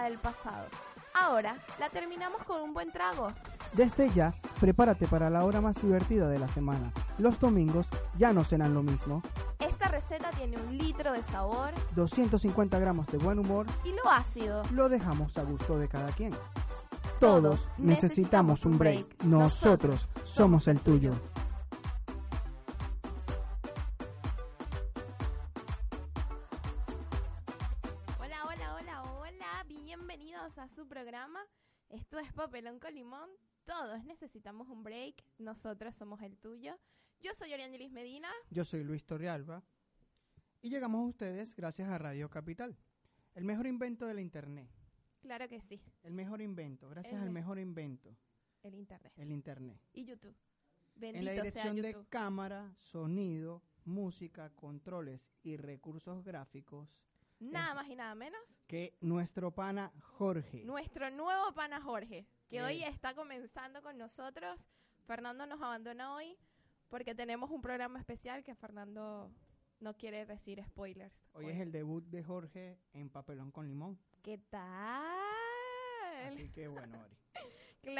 Del pasado. Ahora la terminamos con un buen trago. Desde ya, prepárate para la hora más divertida de la semana. Los domingos ya no serán lo mismo. Esta receta tiene un litro de sabor 250 gramos de buen humor y lo ácido. lo dejamos a gusto de cada quien. Todos necesitamos un break. Nosotros somos el tuyo. Programa. Esto es Papelón con Limón. Todos necesitamos un break. Nosotros somos el tuyo. Yo soy Oriangelis Medina. Yo soy Luis Torrealba y llegamos a ustedes gracias a Radio Capital, el mejor invento de la Internet. Claro que sí. El mejor invento, gracias El al me- mejor invento, El internet. el Internet. Y YouTube. En la Bendito sea dirección de cámara, sonido, música, controles y recursos gráficos Nada más y nada menos. que nuestro pana Jorge. Nuestro nuevo pana Jorge, que Bien. hoy está comenzando con nosotros. Fernando nos abandona hoy porque tenemos un programa especial que Fernando no quiere decir spoilers. Hoy es el debut de Jorge en Papelón con Limón. ¿Qué tal? Así que bueno, Ori.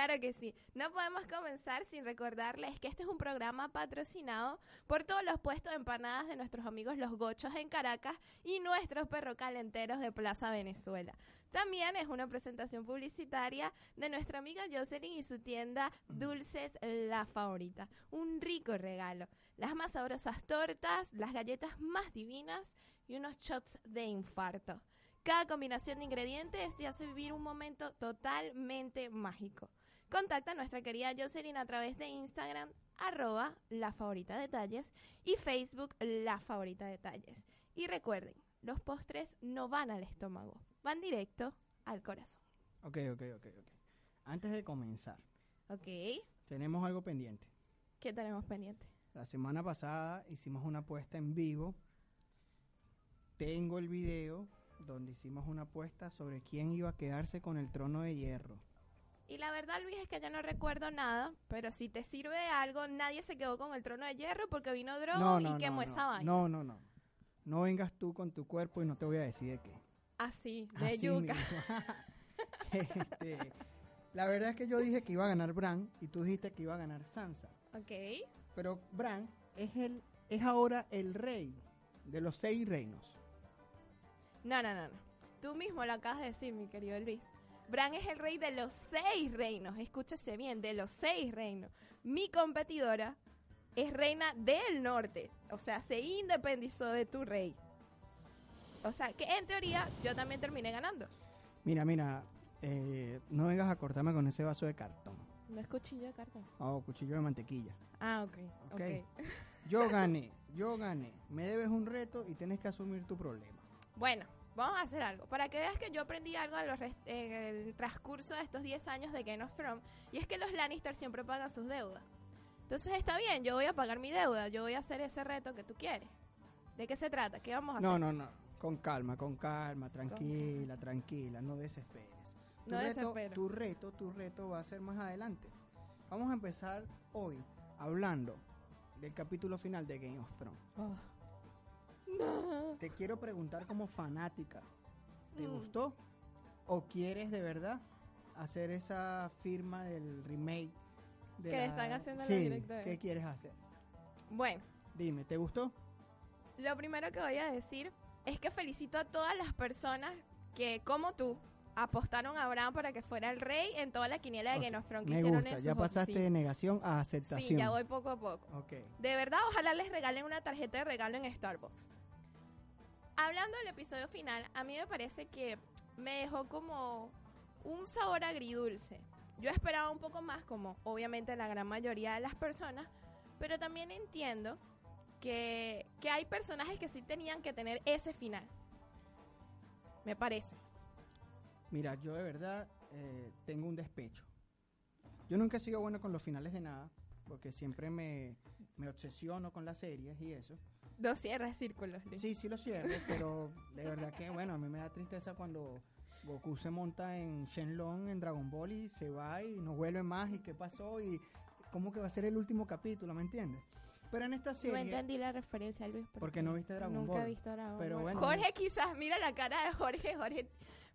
Claro que sí. No podemos comenzar sin recordarles que este es un programa patrocinado por todos los puestos de empanadas de nuestros amigos los gochos en Caracas y nuestros perrocalenteros de Plaza Venezuela. También es una presentación publicitaria de nuestra amiga Jocelyn y su tienda Dulces La Favorita. Un rico regalo. Las más sabrosas tortas, las galletas más divinas y unos shots de infarto. Cada combinación de ingredientes te hace vivir un momento totalmente mágico. Contacta a nuestra querida Jocelyn a través de Instagram, arroba la favorita detalles y Facebook la favorita detalles. Y recuerden, los postres no van al estómago, van directo al corazón. Ok, ok, ok, ok. Antes de comenzar, ¿Ok? tenemos algo pendiente. ¿Qué tenemos pendiente? La semana pasada hicimos una apuesta en vivo. Tengo el video donde hicimos una apuesta sobre quién iba a quedarse con el trono de hierro. Y la verdad, Luis, es que yo no recuerdo nada, pero si te sirve de algo, nadie se quedó con el trono de hierro porque vino Drogon No, y quemó no, esa no, vaina. no, no, no. No vengas tú con tu cuerpo y no te voy a decir de qué. Así, de Así yuca. Este, la verdad es que yo dije que iba a ganar Bran y tú dijiste que iba a ganar Sansa. Ok. Pero Bran es el es ahora el rey de los seis reinos. No, no, no, no. Tú mismo lo acabas de decir, mi querido Luis. Bran es el rey de los seis reinos. Escúchese bien, de los seis reinos. Mi competidora es reina del norte. O sea, se independizó de tu rey. O sea, que en teoría yo también terminé ganando. Mira, mira, eh, no vengas a cortarme con ese vaso de cartón. No es cuchillo de cartón. O cuchillo de mantequilla. Ah, ok. Ok. ok. Yo gané, yo gané. Me debes un reto y tienes que asumir tu problema. Bueno, vamos a hacer algo. Para que veas que yo aprendí algo en, los en el transcurso de estos 10 años de Game of Thrones. Y es que los Lannister siempre pagan sus deudas. Entonces está bien, yo voy a pagar mi deuda. Yo voy a hacer ese reto que tú quieres. ¿De qué se trata? ¿Qué vamos a No, hacer? no, no. Con calma, con calma, tranquila, tranquila, no desesperes. Tu No reto, desespero. tu reto, tu reto va a ser más adelante. Vamos a empezar hoy hablando del capítulo final de Game of Thrones. Oh. No. Te quiero preguntar como fanática, ¿te Mm. gustó? ¿O quieres de verdad hacer esa firma del remake? De Que la- están haciendo Sí, directo de- ¿qué quieres hacer? Bueno, Dime, ¿te gustó? lo primero que voy a decir es que felicito a todas las personas que, como tú, apostaron a Bran para que fuera el rey en toda la quiniela de Ok, Game of Thrones que Me hicieron gusta, en ya pasaste de negación a aceptación. Sí, ya voy poco a poco. Ok. De verdad, ojalá les regalen una tarjeta de regalo en Starbucks. Hablando del episodio final, a mí me parece que me dejó como un sabor agridulce. Yo esperaba un poco más, como obviamente la gran mayoría de las personas, pero también entiendo que, que hay personajes que sí tenían que tener ese final. Me parece. Mira, yo de verdad eh, tengo un despecho. Yo nunca he sido bueno con los finales de nada, porque siempre me, me obsesiono con las series y eso. No cierras círculos, Luis. Sí, sí lo cierro, pero de verdad que, bueno, a mí me da tristeza cuando Goku se monta en Shenlong en Dragon Ball y se va y no vuelve más y qué pasó y cómo que va a ser el último capítulo, ¿me entiendes? Pero en esta No serie... entendí la referencia, Luis. Porque no viste Dragon nunca Ball. he visto Dragon Pero Ball. bueno. Jorge quizás, mira la cara de Jorge. Jorge,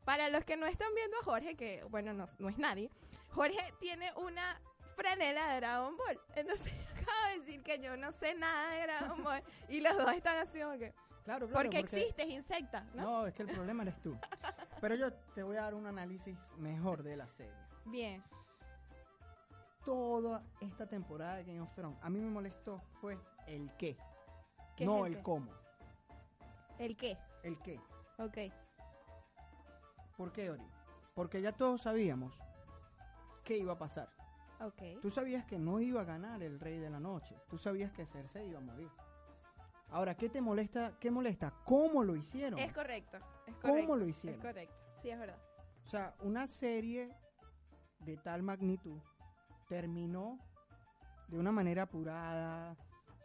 para los que no están viendo a Jorge, que bueno, no, no es nadie, Jorge tiene una franela de Dragon Ball. Entonces acabo de decir que yo no sé nada de Dragon Ball y los dos están así como que... Claro, claro, porque, existe, es insecta, ¿no? No, es que el problema eres tú. Pero yo te voy a dar un análisis mejor de la serie. Bien. Toda esta temporada de Game of Thrones, a mí me molestó fue el qué, ¿Qué es no el el qué? cómo. ¿El qué? El qué. Ok. ¿Por qué, Ori? Porque ya todos sabíamos qué iba a pasar. Ok. Tú sabías que no iba a ganar el Rey de la Noche. Tú sabías que Cersei iba a morir. Ahora, ¿qué te molesta? ¿Qué molesta? ¿Cómo lo hicieron? Es correcto. Es ¿Cómo correcto, lo hicieron? Es correcto. Sí, es verdad. O sea, una serie de tal magnitud terminó de una manera apurada,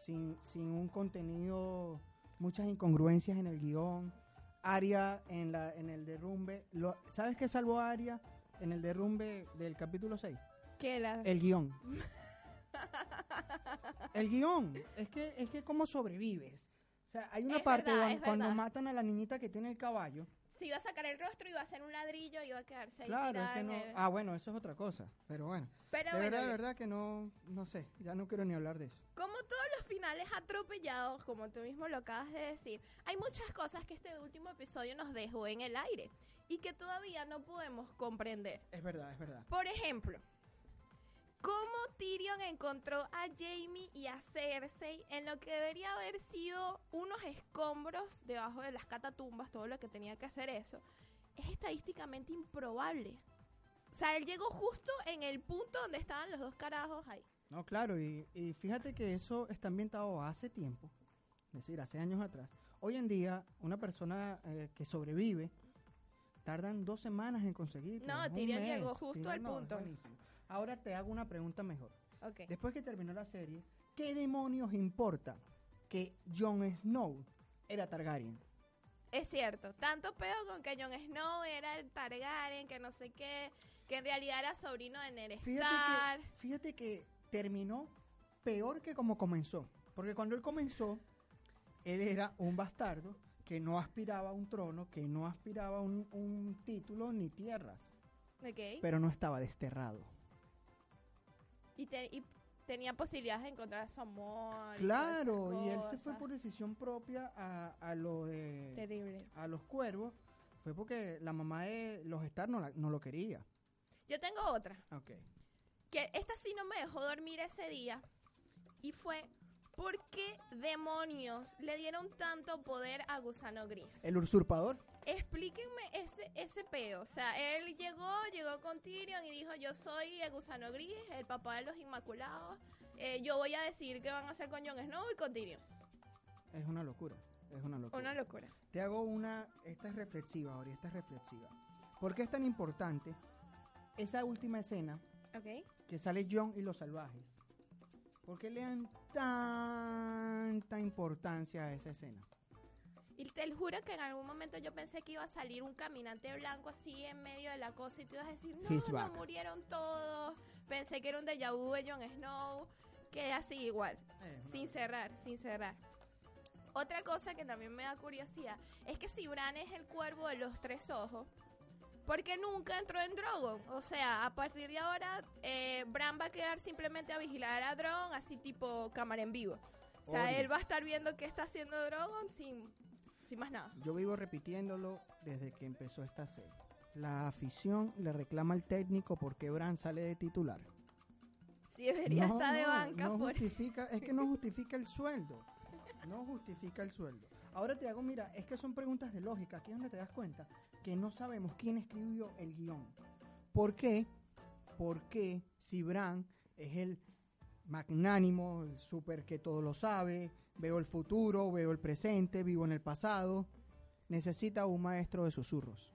sin, sin un contenido, muchas incongruencias en el guion. Aria en, la, en el derrumbe. Lo- ¿Sabes qué salvó a Aria en el derrumbe del capítulo 6? La... El guion. El guion. Es que, es que cómo sobrevives. O sea, hay una Es parte verdad, es cuando verdad. matan a la niñita que tiene el caballo. Si iba a sacar el rostro, iba a hacer un ladrillo, iba a quedarse ahí Claro, es que no. el- Ah, bueno, eso es otra cosa. Pero bueno. Pero de bueno, verdad, de verdad que no, no sé. Ya no quiero ni hablar de eso. Como todos los finales atropellados, como tú mismo lo acabas de decir, hay muchas cosas que este último episodio nos dejó en el aire y que todavía no podemos comprender. Es verdad, es verdad. Por ejemplo, cómo Tyrion encontró a Jamie y a Cersei en lo que debería haber sido unos escombros debajo de las catatumbas, todo lo que tenía que hacer eso, es estadísticamente improbable. O sea, él llegó justo en el punto donde estaban los dos carajos ahí. No, claro, y, y fíjate que eso está ambientado hace tiempo, es decir, hace años atrás. Hoy en día, una persona eh, que sobrevive tardan dos semanas en conseguirlo. No, Tyrion llegó justo Tyrion al no, punto. Ahora te hago una pregunta mejor. Ok. Después que terminó la serie, ¿qué demonios importa que Jon Snow era Targaryen? Es cierto, tanto peo con que Jon Snow era el Targaryen, que no sé qué, que en realidad era sobrino de Ned Stark. Fíjate que, fíjate que terminó peor que como comenzó. Porque cuando él comenzó, él era un bastardo que no aspiraba a un trono, que no aspiraba a un, un título ni tierras, Ok. pero no estaba desterrado. Y, te- y tenía posibilidades de encontrar su amor. Claro, y él se fue por decisión propia a, a lo de Terrible. a los cuervos. Fue porque la mamá de los Star no, la- no lo quería. Yo tengo otra, Ok. que esta sí no me dejó dormir ese día, y fue, ¿por qué demonios le dieron tanto poder a Gusano Gris? El usurpador. Explíquenme ese, ese peo. O sea, él llegó, llegó con Tyrion y dijo, yo soy el gusano gris, el papá de los Inmaculados. Eh, yo voy a decir qué van a hacer con Jon Snow y con Tyrion. Es una locura. Es una locura. Una locura. Te hago una, esta es reflexiva, Ori, esta es reflexiva. ¿Por qué es tan importante esa última escena ¿Ok? que sale John y los salvajes? ¿Por qué le dan tanta importancia a esa escena? Y te juro que en algún momento yo pensé que iba a salir un caminante blanco así en medio de la cosa y tú ibas a decir, no, He's no back. murieron todos. Pensé que era un déjà vu de Jon Snow. Quedé así igual. Sin cerrar, sin cerrar. Otra cosa que también me da curiosidad es que si Bran es el cuervo de los tres ojos, ¿por qué nunca entró en Drogon? O sea, a partir de ahora, eh, Bran va a quedar simplemente a vigilar a Drogon, así tipo cámara en vivo. O sea, Obvio. él va a estar viendo qué está haciendo Drogon sin, sin más nada. Yo vivo repitiéndolo desde que empezó esta serie. La afición le reclama al técnico porque Bran sale de titular. Sí, debería No, estar de no, banca no por... justifica, es que no justifica el sueldo. No justifica el sueldo. Ahora te hago, mira, es que son preguntas de lógica. Aquí es donde te das cuenta que no sabemos quién escribió el guion. ¿Por qué? Porque si Bran es el magnánimo, el súper que todo lo sabe, veo el futuro, veo el presente, vivo en el pasado, necesita un maestro de susurros.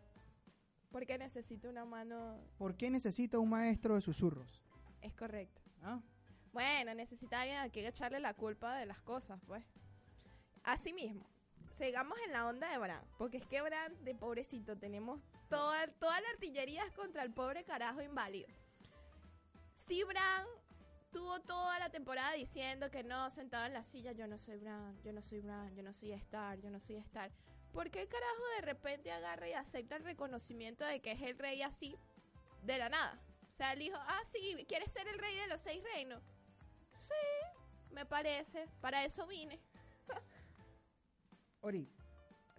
Porque necesito una mano. ¿Por qué necesita un maestro de susurros? Es correcto. ¿Ah? Bueno, necesita alguien a quien echarle la culpa de las cosas, pues. Asimismo, sigamos en la onda de Bran. Porque es que Bran, de pobrecito, tenemos toda, toda la artillería contra el pobre carajo inválido. Si Bran tuvo toda la temporada diciendo que no, sentado en la silla, yo no soy Bran, yo no soy Bran, yo no soy Star, yo no soy Star. ¿Por qué carajo de repente agarra y acepta el reconocimiento de que es el rey así, de la nada? O sea, él dijo, ah, sí, ¿quieres ser el rey de los seis reinos? Sí, me parece, para eso vine. Ori,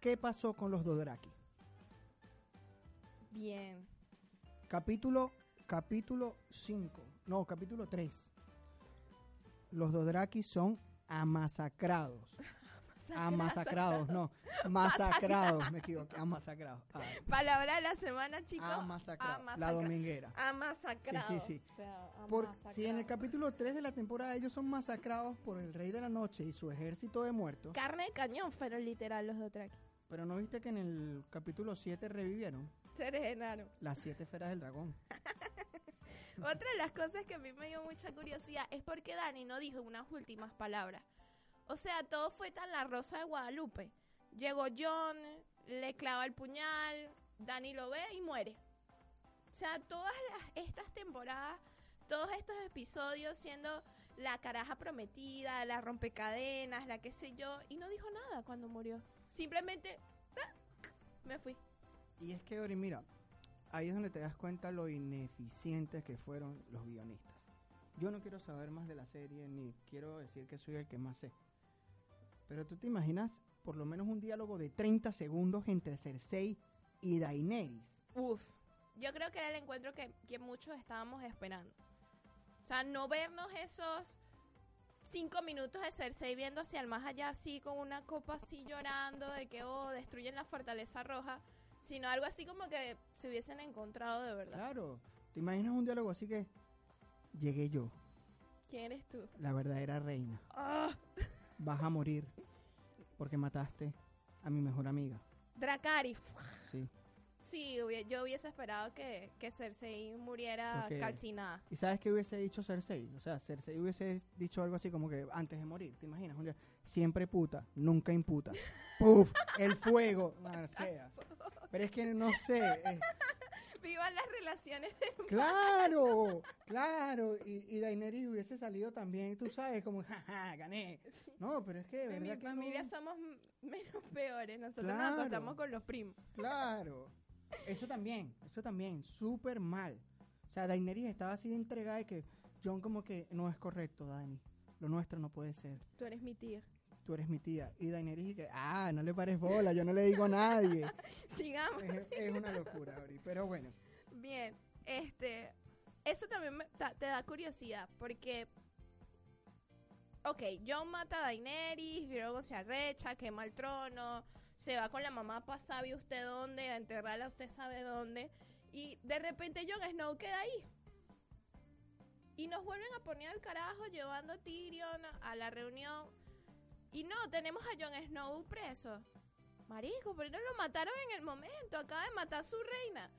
¿qué pasó con los Dothraki? Bien. Capítulo, capítulo 5. No, capítulo 3. Los Dothraki son amasacrados. Amasacrados, no. Masacrados, me equivoqué. Amasacrados. Ah, Palabra de la semana, chicos. amasacrados. La dominguera. Amasacrados. Sí, sí, sí. O sea, Por, si en el capítulo 3 de la temporada ellos son masacrados por el Rey de la Noche y su ejército de muertos, Carne de cañón fueron literal los Dothraki. pero ¿no viste que en el capítulo 7 revivieron Se regeneraron. las siete esferas del dragón? Otra de las cosas que a mí me dio mucha curiosidad es por qué Dani no dijo unas últimas palabras. O sea, todo fue tan la rosa de Guadalupe. Llegó John, le clava el puñal, Dani lo ve y muere. O sea, todas las- estas temporadas, todos estos episodios siendo la caraja prometida, la rompecadenas, la qué sé yo, y no dijo nada cuando murió. Simplemente, ah, me fui. Y es que, Ori, mira, ahí es donde te das cuenta lo ineficientes que fueron los guionistas. Yo no quiero saber más de la serie, ni quiero decir que soy el que más sé. Pero tú te imaginas por lo menos un diálogo de 30 segundos entre Cersei y Daenerys. Uf, yo creo que era el encuentro que, muchos estábamos esperando. O sea, no vernos esos cinco minutos de Cersei viendo hacia el más allá así con una copa así llorando de que, oh, destruyen la fortaleza roja, sino algo así como que se hubiesen encontrado de verdad. Claro, te imaginas un diálogo así que llegué yo, ¿Quién eres tú? la verdadera reina. Ah, Vas a morir porque mataste a mi mejor amiga. Dracarys. Sí. Sí, yo hubiese esperado que, que Cersei muriera calcinada. ¿Y sabes qué hubiese dicho Cersei? O sea, Cersei hubiese dicho algo así como que antes de morir, ¿te imaginas? Un día, siempre puta, nunca imputa. ¡Puf! El fuego. Sea. Pero es que no sé. eh, ¡Vivan las relaciones! claro, claro. Y, y Daenerys hubiese salido también, tú sabes, como, jaja, gané. No, pero es que de En mi que familia no- somos menos peores. Nosotros nos acostamos con los primos. Claro. Eso también, eso también, súper mal. O sea, Daenerys estaba así de entregada y que John como que no es correcto, Dani. Lo nuestro no puede ser. Tú eres mi tía. Tú eres mi tía. Y Daenerys que, ah, no le pares bola, yo no le digo a nadie. Sigamos. es, es una locura, Ori. Pero bueno, Bien, este, eso también me te da curiosidad, porque, ok, John mata a Daenerys, luego se arrecha, quema el trono, se va con la mamá para sabe usted dónde, a enterrarla usted sabe dónde, y de repente Jon Snow queda ahí. Y nos vuelven a poner al carajo llevando a Tyrion a la reunión. Y no, tenemos a Jon Snow preso. Marico, pero no lo mataron en el momento, acaba de matar a su reina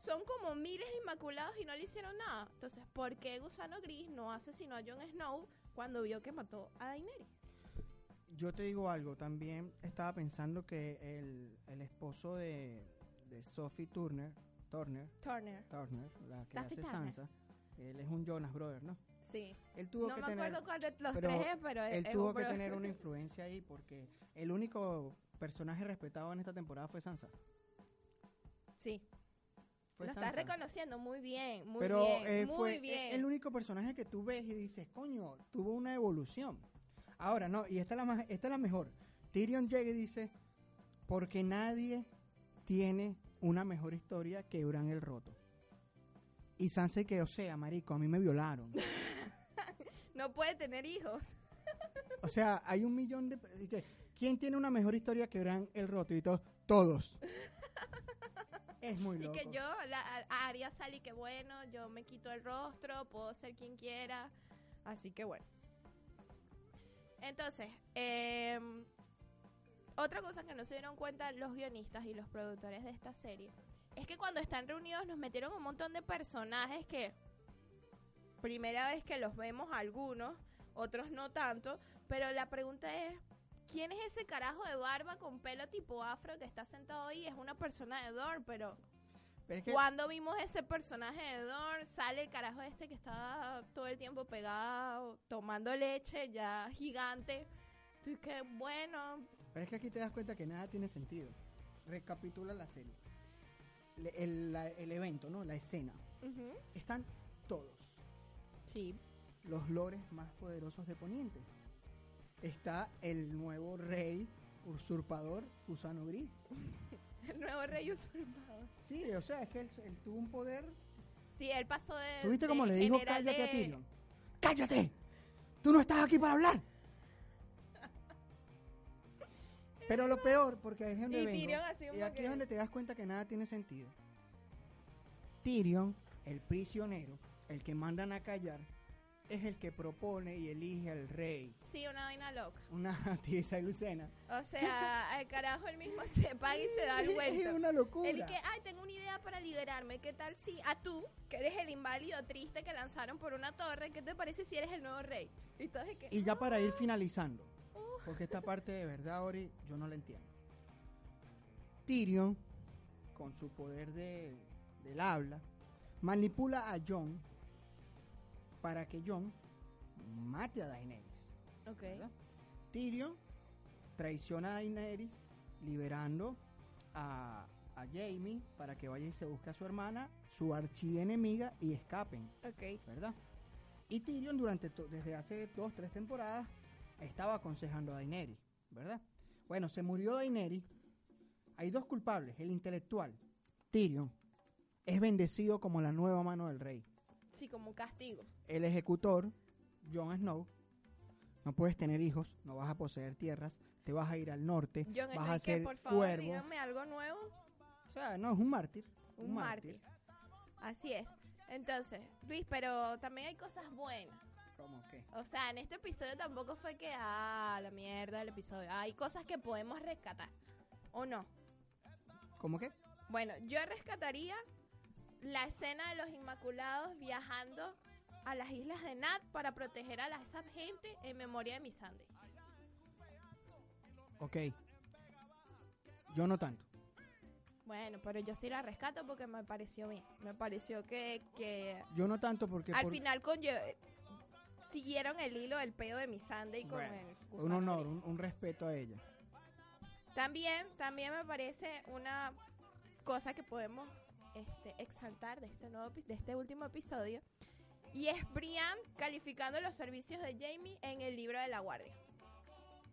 son como miles inmaculados y no le hicieron nada. Entonces, ¿por qué Gusano Gris no asesinó a Jon Snow cuando vio que mató a Daenerys? yo te digo algo. También estaba pensando que el, el esposo de, de Sophie Turner, Turner, Turner. Turner, la que hace Turner. Sansa, él es un Jonas Brother, ¿no? Sí. Él tuvo No que me tener... acuerdo cuál de los pero tres es, pero él es tuvo que tener una influencia ahí porque el único personaje respetado en esta temporada fue Sansa. Sí. Fue lo Sansa. estás reconociendo muy bien, muy Pero bien, eh, muy fue bien. el único personaje que tú ves y dices, coño, tuvo una evolución. Ahora, no, y esta es la, más, esta es la mejor. Tyrion llega y dice, porque nadie tiene una mejor historia que Bran el Roto. Y Sansa que, o sea, marico, a mí me violaron. No puede tener hijos. O sea, hay un millón de... y ¿Quién tiene una mejor historia que Bran el Roto? Y todos, todos. Es muy Y loco. que yo, la, a- Arya sale y que bueno, yo me quito el rostro, puedo ser quien quiera. Así que bueno. Entonces, em, otra cosa que no se dieron cuenta los guionistas y los productores de esta serie es que cuando están reunidos nos metieron un montón de personajes que primera vez que los vemos algunos, otros no tanto, pero la pregunta es, ¿quién es ese carajo de barba con pelo tipo afro que está sentado ahí? Es una persona de Dor, pero Pero es que, cuando vimos ese personaje de Dor, sale el carajo este que está todo el tiempo pegado, tomando leche, ya gigante. Tú que bueno, pero es que aquí te das cuenta que nada tiene sentido. Recapitula la serie. El, evento, ¿no? La escena. Están todos. Sí, los lores más poderosos de Poniente. Está el nuevo rey usurpador Gusano Gris. el nuevo rey usurpador. Sí, o sea, es que él, él tuvo un poder. Sí, él pasó de. ¿Tuviste cómo le dijo cállate a Tyrion? ¡Cállate! ¡Tú no estás aquí para hablar! Pero lo peor, porque ahí es donde Y vengo, Tyrion así y aquí que- es donde te das cuenta que nada tiene sentido. Tyrion, el prisionero, el que mandan a callar, es el que propone y elige al rey. Sí, una vaina loca. Una tiesa y Lucena. O sea, al carajo él mismo se paga y se da el Es vuelto. una locura. El que, ay, tengo una idea para liberarme. ¿Qué tal si a tú, que eres el inválido triste que lanzaron por una torre, qué te parece si eres el nuevo rey? Y todo es que, Y ya para ir finalizando, porque esta parte de verdad, Ori, yo no la entiendo. Tyrion, con su poder de, del habla, manipula a Jon para que Jon mate a Daenerys. ok. ¿verdad? Tyrion traiciona a Daenerys liberando a, a Jaime para que vaya y se busque a su hermana, su archienemiga y escapen. Ok. ¿verdad? Y Tyrion durante desde hace dos, tres temporadas estaba aconsejando a Daenerys, ¿verdad? Bueno, se murió Daenerys. Hay dos culpables, el intelectual, Tyrion, es bendecido como la nueva mano del rey. Sí, como un castigo. El ejecutor, Jon Snow, no puedes tener hijos, no vas a poseer tierras, te vas a ir al norte, John vas a ser por favor, cuervo. díganme algo nuevo. O sea, no, es un mártir. Un, mártir. Así es. Entonces, Luis, pero también hay cosas buenas. ¿Cómo qué? O sea, en este episodio tampoco fue que, ah, la mierda del episodio. Hay cosas que podemos rescatar. ¿O no? ¿Cómo qué? Bueno, yo rescataría la escena de los Inmaculados viajando a las islas de Nat para proteger a la, esa gente en memoria de mi Sandy. Ok. Yo no tanto. Bueno, pero yo sí la rescato porque me pareció bien. Me pareció que, que Yo no tanto porque al por- final conlle- siguieron el hilo del pedo de mi Sandy con Bueno, el un honor, un respeto a ella. También, también me parece una cosa que podemos este, exaltar de este nuevo de este último episodio. Y es Brian calificando los servicios de Jamie en el libro de la guardia.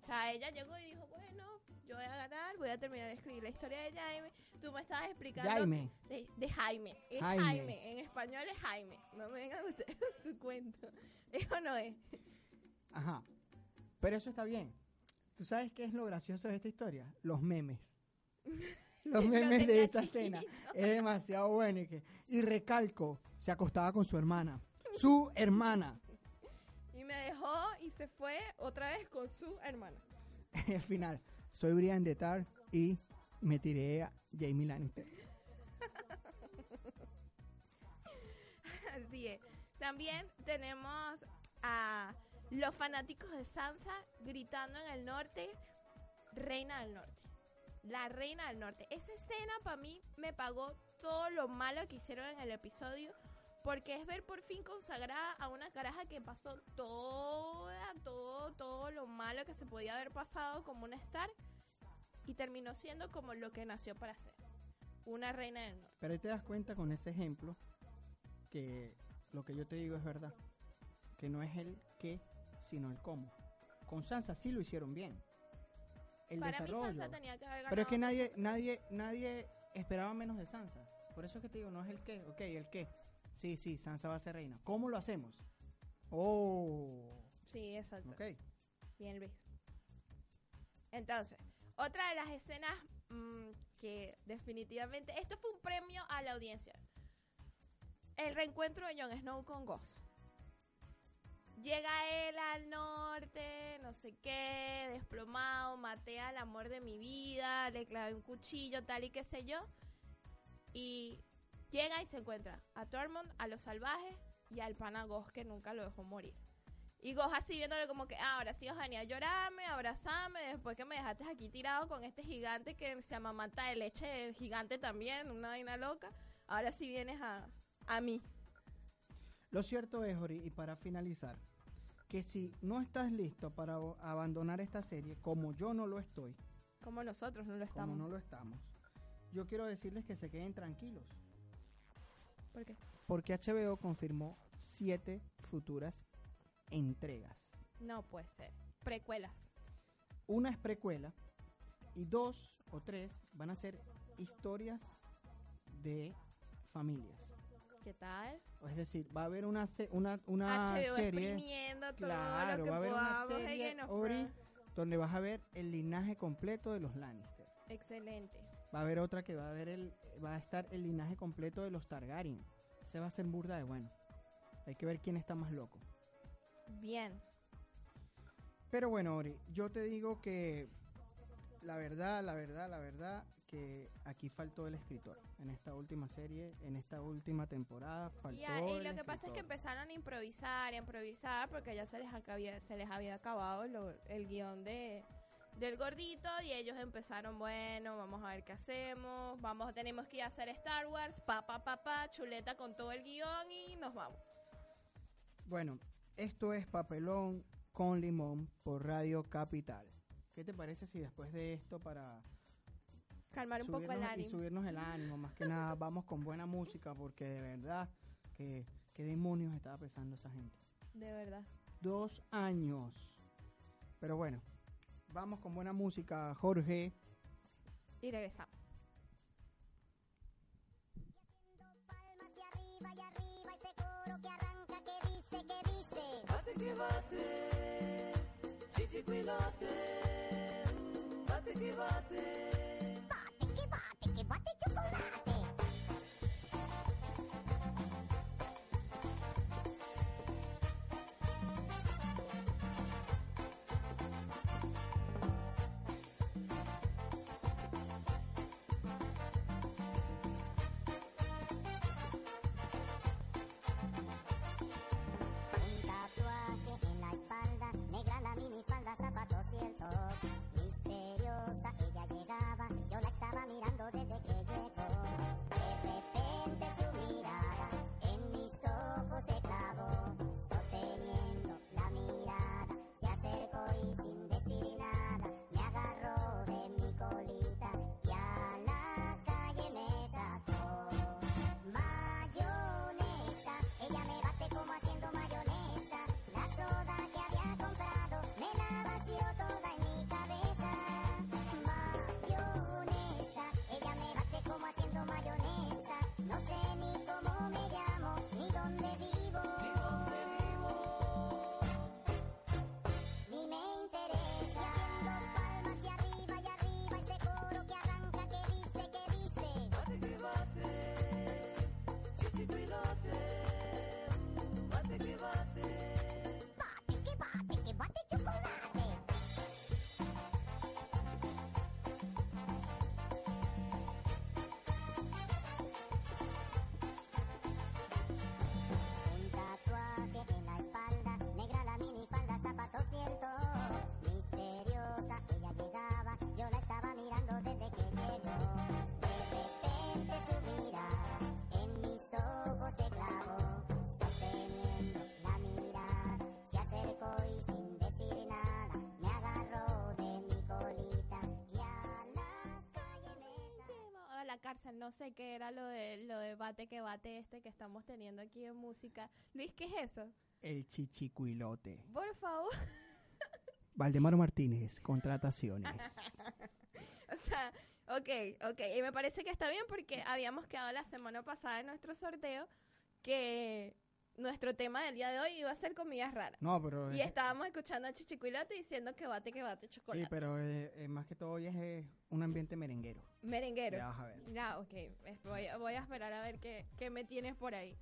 O sea, ella llegó y dijo, bueno, yo voy a ganar, voy a terminar de escribir la historia de Jaime. Tú me estabas explicando... Jaime. De, de Jaime. Es Jaime. Jaime. En español es Jaime. No me vengan ustedes con su cuento. Eso no es. Ajá. Pero eso está bien. ¿Tú sabes qué es lo gracioso de esta historia? Los memes. Los Lo memes de esa escena. chiquito. Es demasiado bueno. Y, que, y recalco, se acostaba con su hermana. Su hermana. Y me dejó y se fue otra vez con su hermana. Al final, soy Brian de Tar y me tiré a Jamie Lannister. Así es. También tenemos a los fanáticos de Sansa gritando en el norte, Reina del Norte. La Reina del Norte. Esa escena para mí me pagó todo lo malo que hicieron en el episodio. Porque es ver por fin consagrada a una caraja que pasó toda, todo, todo lo malo que se podía haber pasado como una Star. Y terminó siendo como lo que nació para ser. Una reina del norte. Pero ahí te das cuenta con ese ejemplo que lo que yo te digo es verdad. Que no es el qué, sino el cómo. Con Sansa sí lo hicieron bien. El para mí desarrollo. Sansa tenía que haber ganado. Pero es que nadie, nadie, nadie esperaba menos de Sansa. Por eso es que te digo, no es el qué, ok, el qué. Sí, sí, Sansa va a ser reina. ¿Cómo lo hacemos? Oh, Sí, exacto. ok. Bien, Luis. Entonces, otra de las escenas mm, que definitivamente... Esto fue un premio a la audiencia. El reencuentro de Jon Snow con Ghost. Llega él al norte, no sé qué, desplomado, maté al amor de mi vida, le clavé un cuchillo, tal y qué sé yo. y llega y se encuentra a Tormund, a los salvajes y al pana Ghost que nunca lo dejó morir. Y Ghost así viéndole como que, ah, ahora sí os venía a llorarme, abrazarme, después que me dejaste aquí tirado con este gigante que se amamanta de leche el gigante también, una vaina loca. Ahora sí vienes a, a mí. Lo cierto es, Ori, y para finalizar, que si no estás listo para abandonar esta serie, como yo no lo estoy, Como nosotros no lo como estamos. no lo estamos, yo quiero decirles que se queden tranquilos, ¿Por qué? porque HBO confirmó siete futuras entregas. No puede ser. Precuelas. Una es precuela y dos o tres van a ser historias de familias. ¿Qué tal? Es decir, va a haber una, se- una, una HBO serie... todo Claro, lo que va a haber una podamos serie, Ori, donde vas a ver el linaje completo de los Lannister. Excelente. Va a haber otra que va a ver el, va a estar el linaje completo de los Targaryen. Se va a hacer burda de bueno. Hay que ver quién está más loco. Bien. Pero bueno, Ori, yo te digo que la verdad, la verdad, la verdad, que aquí faltó el escritor. En esta última serie, en esta última temporada, faltó Y, a- y lo que pasa es que empezaron a improvisar y a improvisar porque ya se les, acabía, se les había acabado lo- el guion de del gordito y ellos empezaron, bueno, vamos a ver qué hacemos, vamos, tenemos que ir a hacer Star Wars, pa, pa, pa, pa, chuleta con todo el guion y nos vamos. Bueno, esto es Papelón con Limón por Radio Capital. ¿Qué te parece si después de esto para Calmar un poco el subirnos, y ánimo. subirnos el ánimo, más que nada vamos con buena música porque de verdad que qué demonios estaba pensando esa gente. De verdad. Dos años. Pero bueno, vamos con buena música, Jorge. Y regresamos. palmas y arriba y arriba ese coro que arranca que dice que dice bate cárcel, no sé qué era lo de lo de bate que bate este que estamos teniendo aquí en música. Luis, ¿qué es eso? El chichicuilote. Por favor. Valdemaro Martínez, contrataciones. O sea, ok, ok. Y me parece que está bien porque habíamos quedado la semana pasada en nuestro sorteo que nuestro tema del día de hoy iba a ser comidas raras. No, pero... Y es- estábamos escuchando a Chichicuilote diciendo que bate, que bate Sí, chocolate. pero eh, eh, más que todo hoy es eh, un ambiente merenguero. Merenguero. Ya vas a ver. Ya, ok. Voy, a- voy a esperar a ver qué, qué me tienes por ahí.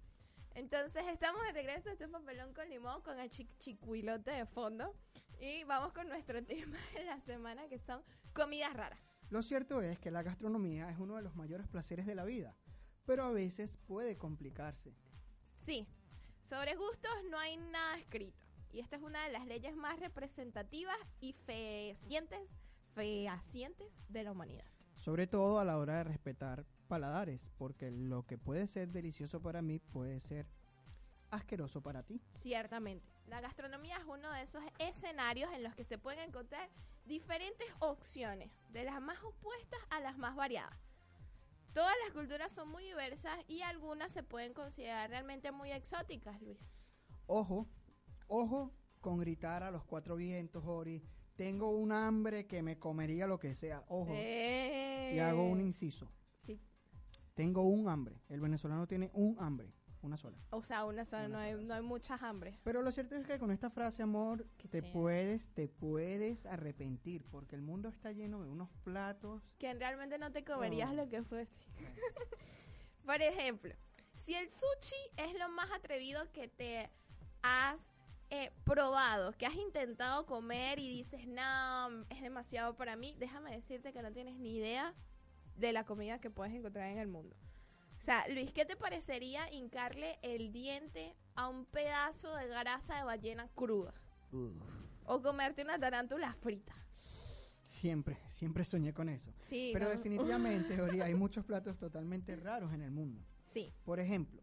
Entonces, estamos de regreso. Este es papelón con limón con el chi- chicuilote de fondo. Y vamos con nuestro tema de la semana que son comidas raras. Lo cierto es que la gastronomía es uno de los mayores placeres de la vida. pero a veces puede complicarse. Sí, sobre gustos no hay nada escrito. Y esta es una de las leyes más representativas y fehacientes, fehacientes de la humanidad. Sobre todo a la hora de respetar paladares, porque lo que puede ser delicioso para mí puede ser asqueroso para ti. Ciertamente. La gastronomía es uno de esos escenarios en los que se pueden encontrar diferentes opciones, de las más opuestas a las más variadas. Todas las culturas son muy diversas y algunas se pueden considerar realmente muy exóticas, Luis. Ojo, ojo con gritar a los cuatro vientos, Ori. Tengo un hambre que me comería lo que sea. Ojo. Y hago un inciso. Sí. Tengo un hambre. El venezolano tiene un hambre. Una sola. O sea, una sola, Una no, hay, sola, no hay muchas hambres. Pero lo cierto es que con esta frase, amor, Qué te chévere. puedes, te puedes arrepentir, porque el mundo está lleno de unos platos. Que realmente no te comerías Oh. lo que fuese. Por ejemplo, si el sushi es lo más atrevido que te has eh, probado, que has intentado comer y dices, no, es demasiado para mí, déjame decirte que no tienes ni idea de la comida que puedes encontrar en el mundo. O sea, Luis, ¿qué te parecería hincarle el diente a un pedazo de grasa de ballena cruda? O comerte una tarántula frita. Siempre, siempre soñé con eso. Sí, Pero definitivamente, Ori, hay muchos platos totalmente raros en el mundo. Sí. Por ejemplo,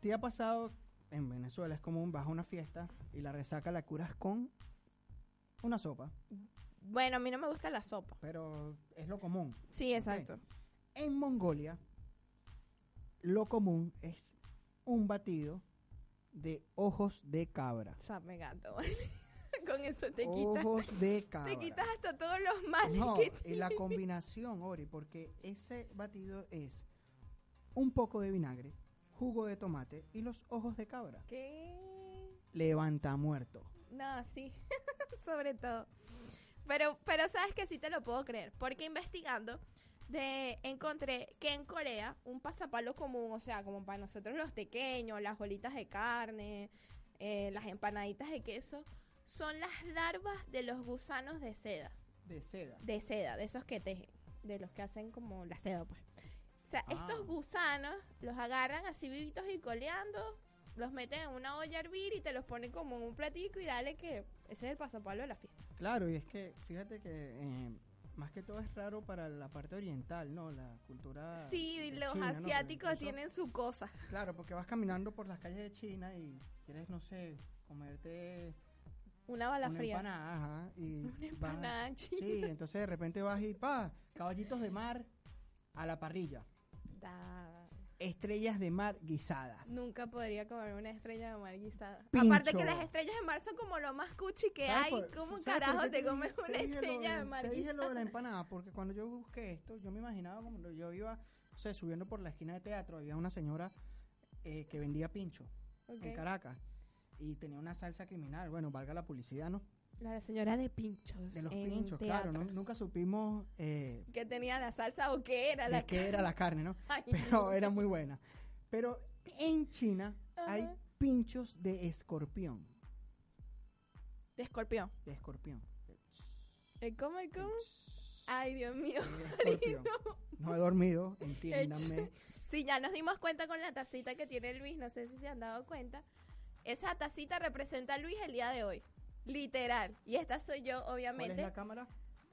¿te ha pasado en Venezuela? Es común, vas a una fiesta y la resaca la curas con una sopa, Bueno, a mí no me gusta la sopa. pero es lo común. Sí, exacto. En Mongolia, lo común es un batido de ojos de cabra. Sabe gato. Con eso te quitas, Ojos de cabra. te quitas hasta todos los males No, que y la combinación, Ori, porque ese batido es un poco de vinagre, jugo de tomate y los ojos de cabra. ¿Qué? Levanta muerto. No, sí, sobre todo. Pero, pero sabes que sí te lo puedo creer, porque investigando de encontré que en Corea un pasapalo común, o sea, como para nosotros los pequeños, las bolitas de carne, eh, las empanaditas de queso, son las larvas de los gusanos de seda. De seda. de seda, de esos que tejen, de los que hacen como la seda, pues. O sea, Ah. estos gusanos los agarran así vivitos y coleando, los meten en una olla a hervir y te los ponen como en un platico y dale que ese es el pasapalo de la fiesta. Claro, y es que fíjate que eh, más que todo es raro para la parte oriental, ¿no? La cultura. sí, los China, ¿no? Porque asiáticos incluso- tienen su cosa. Claro, porque vas caminando por las calles de China y quieres, no sé, comerte Una bala una fría. empanada, ajá, y Una vas- empanada china. Sí, entonces de repente vas y pa, caballitos de mar a la parrilla, Da. Estrellas de mar guisadas. Nunca podría comer una estrella de mar guisada. Pincho. Aparte que las estrellas de mar son como lo más cuchi que ¿Sabes hay. por- ¿Cómo ¿sabes por carajo te comes una lo estrella de mar Te dije lo de la guisada? empanada, porque cuando yo busqué esto, yo me imaginaba como yo iba, o sea, subiendo por la esquina de teatro, había una señora eh, que vendía pincho en Caracas y tenía una salsa criminal. Bueno, valga la publicidad, ¿no? La señora de pinchos. De los en pinchos, claro. Nunca supimos eh, ¿Qué tenía la salsa o qué era la de qué era la carne, ¿no? Ay, Pero no. era muy buena. Pero en China hay pinchos de escorpión. De escorpión. De escorpión. ¿El cómo, el cómo? Ay, Dios mío. No he dormido, entiéndanme. Sí, ya nos dimos cuenta con la tacita que tiene Luis, no sé si se han dado cuenta. Esa tacita representa a Luis el día de hoy. Literal. Y esta soy yo, ¿Cuál es obviamente. la cámara?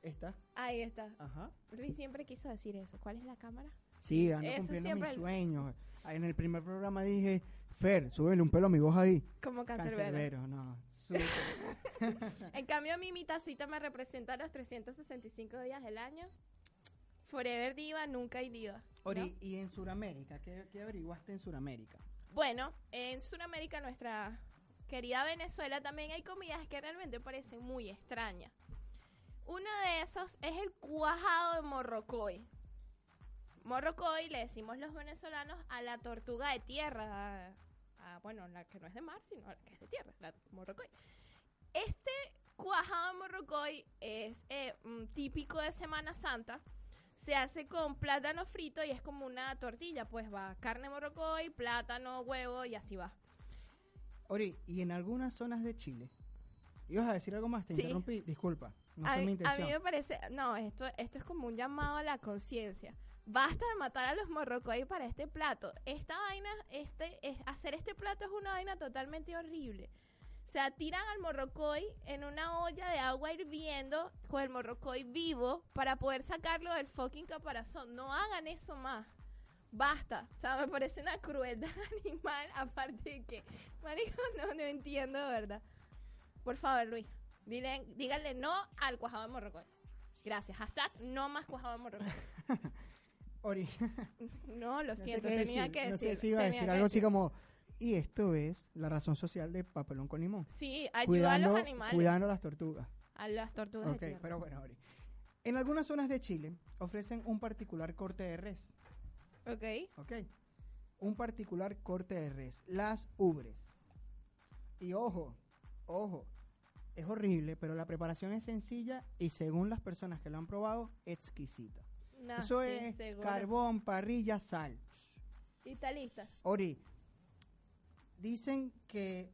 Esta. Ahí está. Ajá. Luis siempre quiso decir eso. ¿Cuál es la cámara? Sí, ando Eso cumpliendo siempre- mis sueños. En el primer programa dije, Fer, súbele un pelo a mi voz ahí. Como cancerbero. Cancerbero, no. En cambio, a mí mi tacita me representa los 365 días del año. Forever diva, nunca hay diva. ¿no? Ori, ¿y en Sudamérica? ¿Qué, qué averiguaste en Sudamérica? Bueno, en Sudamérica, nuestra querida Venezuela, también hay comidas que realmente parecen muy extrañas. Uno de esos es el cuajado de morrocoy. Morrocoy le decimos los venezolanos a la tortuga de tierra, a- bueno, la que no es de mar, sino la que es de tierra, la morrocoy. Este cuajado de morrocoy es eh, típico de Semana Santa. Se hace con plátano frito y es como una tortilla, pues va carne morrocoy, plátano, huevo y así va. Ori, ¿y en algunas zonas de Chile? ¿Ibas a decir algo más? Te Sí. interrumpí. Disculpa, no a, fue mi mí, a mí intención. me parece, no, esto, esto es como un llamado a la conciencia. Basta de matar a los morrocoy para este plato. Esta vaina, este, es, hacer este plato es una vaina totalmente horrible. O sea, tiran al morrocoy en una olla de agua hirviendo con el morrocoy vivo para poder sacarlo del fucking caparazón. No hagan eso más. Basta. O sea, me parece una crueldad animal. Aparte de que, marico, no, no entiendo de verdad. Por favor, Luis, dile, díganle no al cuajado de morrocoy. Gracias. Hashtag no más cuajado de morrocoy. Ori, No, lo no sé siento, qué tenía decir, que no decir. sé si iba a decir algo así decir. como, y esto es la razón social de papelón con limón. Sí, ayuda a Cuidando, los animales. cuidando a las tortugas. A las tortugas de Ok, tierra. pero bueno, Ori. En algunas zonas de Chile ofrecen un particular corte de res. Ok. ¿ok? Un particular corte de res, las ubres. Y ojo, ojo, es horrible, pero la preparación es sencilla y según las personas que lo han probado, exquisita. Eso sí, es seguro. carbón, parrilla, sal. ¿Y está lista? Ori, dicen que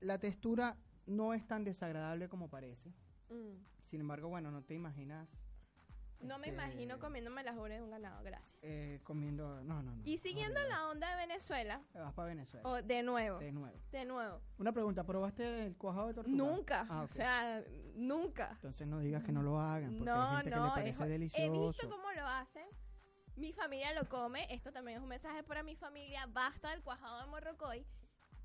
la textura no es tan desagradable como parece. Mm. Sin embargo, bueno, no te imaginas. No me este, imagino comiéndome las ubres de un ganado, gracias. eh, comiendo. No, no, no. Y siguiendo horrible. la onda de Venezuela, Te Vas para Venezuela. o de nuevo, De nuevo. de nuevo, Una pregunta, ¿probaste el cuajado de tortuga? nunca, Ah, o sea, nunca. Entonces no digas que no lo hagan, porque hay No, gente que no, le parece delicioso. he visto cómo lo hacen. Mi familia lo come. Esto también es un mensaje para mi familia. Basta del cuajado de morrocoy,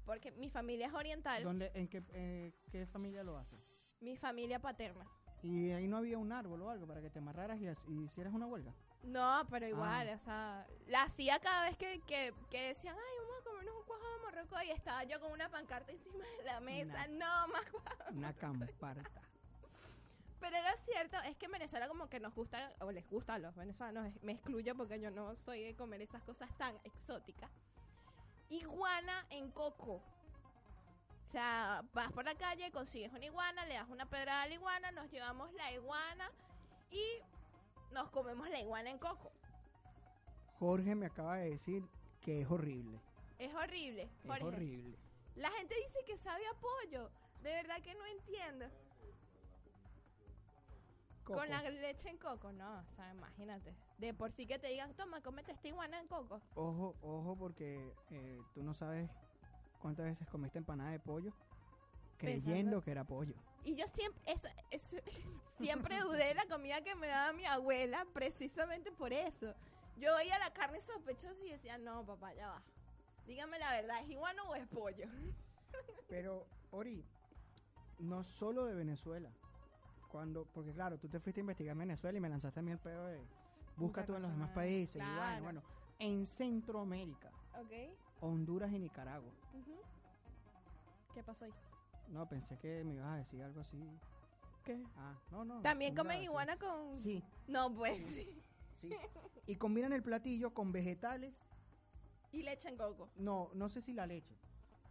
porque mi familia es oriental, ¿Dónde, ¿En qué, eh, qué familia lo hace? mi familia paterna. Y ahí no había un árbol o algo para que te amarraras y, y hicieras una huelga. No, pero igual, Ah. o sea, la hacía cada vez que, que, que decían, ay, vamos a comernos un cuajado de morrocoy, y estaba yo con una pancarta encima de la mesa, no más cuajado. Una camparta. Pero lo cierto es que en Venezuela como que nos gusta, o les gusta a los venezolanos, me excluyo porque yo no soy de comer esas cosas tan exóticas. Iguana en coco. O sea, vas por la calle, consigues una iguana, le das una pedrada a la iguana, nos llevamos la iguana y nos comemos la iguana en coco. Jorge me acaba de decir que es horrible. Es horrible. Es Jorge. horrible. La gente dice que sabe a pollo. De verdad que no entiendo. Coco. Con la leche en coco, no, o sea, imagínate. De por sí que te digan, toma, cómete esta iguana en coco. Ojo, ojo, porque eh, tú no sabes cuántas veces comiste empanada de pollo creyendo Pensando- que era pollo. Y yo siempre, eso, eso- siempre dudé de la comida que me daba mi abuela, precisamente por eso. Yo veía la carne sospechosa y decía, no, papá, ya va. Dígame la verdad, ¿es iguana o es pollo? Pero, Ori, no solo de Venezuela. Cuando, porque claro, tú te fuiste a investigar en Venezuela y me lanzaste a mí el pedo de busca tú en los demás más, países. Y claro. bueno, bueno, en Centroamérica, ¿Ok? Honduras y Nicaragua. ujú. ¿Qué pasó ahí? No, pensé que me ibas a decir algo así. ¿Qué? Ah, no, no. ¿También comen sí. iguana con...? Sí, No, pues sí. sí. Y combinan el platillo con vegetales. Y leche en coco. No, no sé si la leche.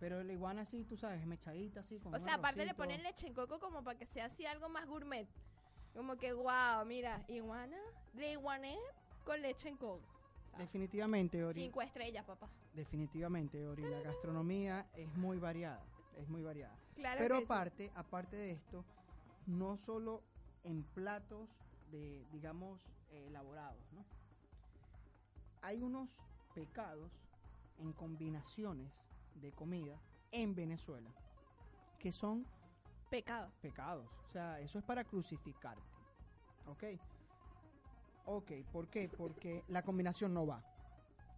Pero la iguana sí, tú sabes, mechadita así. Con O un sea, aparte le arrocito. ponen leche en coco como para que sea así algo más gourmet. Como que, wow, mira, iguana, le iguané con leche en coco. Definitivamente, Ori. Cinco estrellas, papá. Definitivamente, Ori. La gastronomía es muy variada. Es muy variada. Claro Pero que sí. aparte, aparte de esto, no solo en platos de, digamos, eh, elaborados, ¿no? Hay unos pecados en combinaciones de comida en Venezuela que son Pecado. pecados. O sea, eso es para crucificarte. ¿Ok? Ok, ¿por qué? Porque la combinación no va.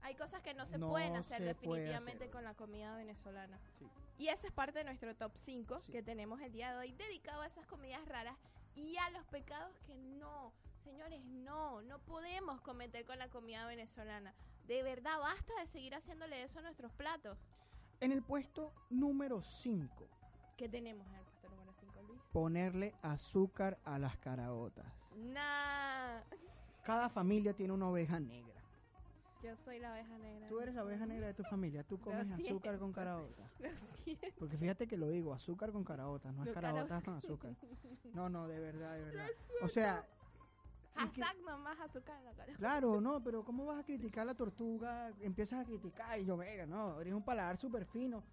Hay cosas que no se No pueden hacer se puede definitivamente hacer. con la comida venezolana. Sí. Y eso es parte de nuestro top 5 Sí. que tenemos el día de hoy, dedicado a esas comidas raras y a los pecados que no, señores, no, no podemos cometer con la comida venezolana. De verdad, basta de seguir haciéndole eso a nuestros platos. En el puesto número 5, ¿Qué tenemos en el puesto número 5, Luis? ponerle azúcar a las caraotas. Nah, Cada familia tiene una oveja negra. yo soy la oveja negra. Tú eres la oveja negra de tu familia. Tú comes azúcar con caraotas. Lo siento. Porque fíjate que lo digo, azúcar con caraotas, no es caraotas con azúcar. No, no, de verdad, de verdad. O sea, Hashtag nomás azúcar en la claro, no, pero ¿cómo vas a criticar a la tortuga? Empiezas a criticar y yo, venga, no, eres un paladar súper fino.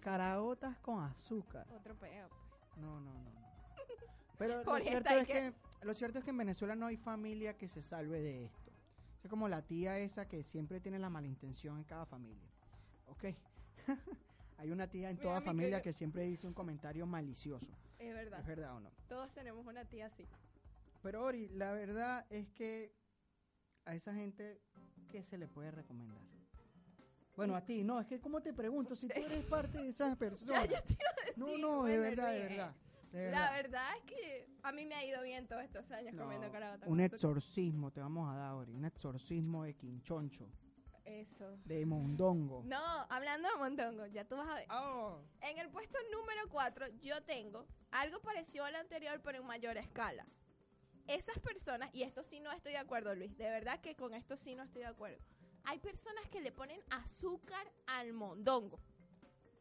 Caraotas con azúcar. Otro peo. No, no, no. no. Pero lo cierto, es que- lo cierto es que en Venezuela no hay familia que se salve de esto. Es como la tía esa que siempre tiene la malintención en cada familia. ¿Ok? Hay una tía en Mira, toda mi familia que siempre dice un comentario malicioso. Es verdad. ¿Es verdad o no? Todos tenemos una tía así. Pero Ori, la verdad es que a esa gente, ¿qué se le puede recomendar? Bueno, a ti, no, es que como te pregunto, si tú eres parte de esas personas. Ya, yo te iba a decir, no, no, de verdad, de verdad. La verdad. es que a mí me ha ido bien todos estos años No, comiendo caraota. un exorcismo te vamos a dar, Ori. Un exorcismo de quinchoncho, Eso. de mondongo. No, hablando de mondongo, ya tú vas a ver. Oh, En el puesto número 4 yo tengo algo parecido al anterior pero en mayor escala. Esas personas, y esto sí no estoy de acuerdo Luis, de verdad que con esto sí no estoy de acuerdo. Hay personas que le ponen azúcar al mondongo.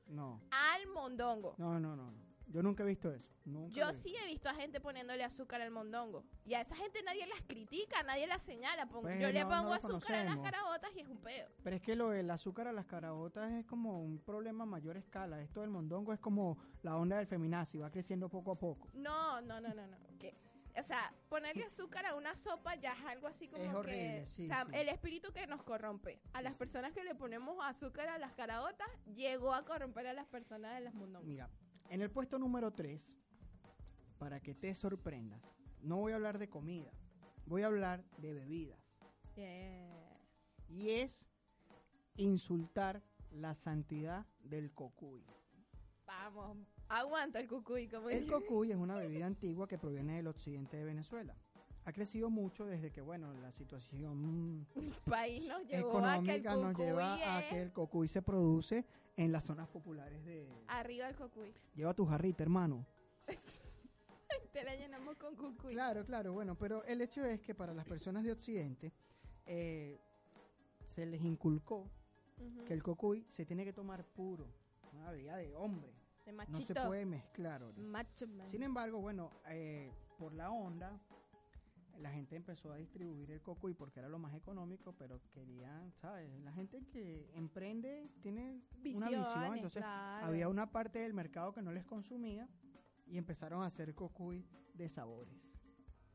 no, Al mondongo. no, no, no. Yo nunca he visto eso. Nunca Yo lo he visto. sí he visto a gente poniéndole azúcar al mondongo. Y a esa gente nadie las critica, nadie las señala. Pon- Pues yo le no, pongo lo azúcar a las conocemos. carabotas y es un peo. Pero es que lo del azúcar a las carabotas es como un problema a mayor escala. Esto del mondongo es como la onda del feminazi, va creciendo poco a poco. No, no, no, no, no. que- o sea, ponerle azúcar a una sopa ya es algo así como Es que... horrible, sí, o sea, sí. el espíritu que nos corrompe. A las personas que le ponemos azúcar a las carabotas, llegó a corromper a las personas de las mondongas. Mira, en el puesto número 3, para que te sorprendas, no voy a hablar de comida, voy a hablar de bebidas. Yeah. Y es insultar la santidad del cocuy. Vamos, aguanta el cucuy, como El dice. cocuy es una bebida antigua que proviene del occidente de Venezuela. Ha crecido mucho desde que, bueno, la situación El país nos llevó a que el económica nos lleva a que el cocuy se produce en las zonas populares de... arriba el cucuy. Lleva tu jarrita, hermano. Te la llenamos con cucuy. Claro, claro, bueno, pero el hecho es que para las personas de Occidente eh, se les inculcó que el cocuy se tiene que tomar puro, una bebida de hombre, De no se puede mezclar. Sin embargo, bueno, eh, por la onda, la gente empezó a distribuir el cocuy porque era lo más económico, pero querían, ¿sabes? La gente que emprende tiene una visión, entonces claro. había una parte del mercado que no les consumía y empezaron a hacer cocuy de sabores,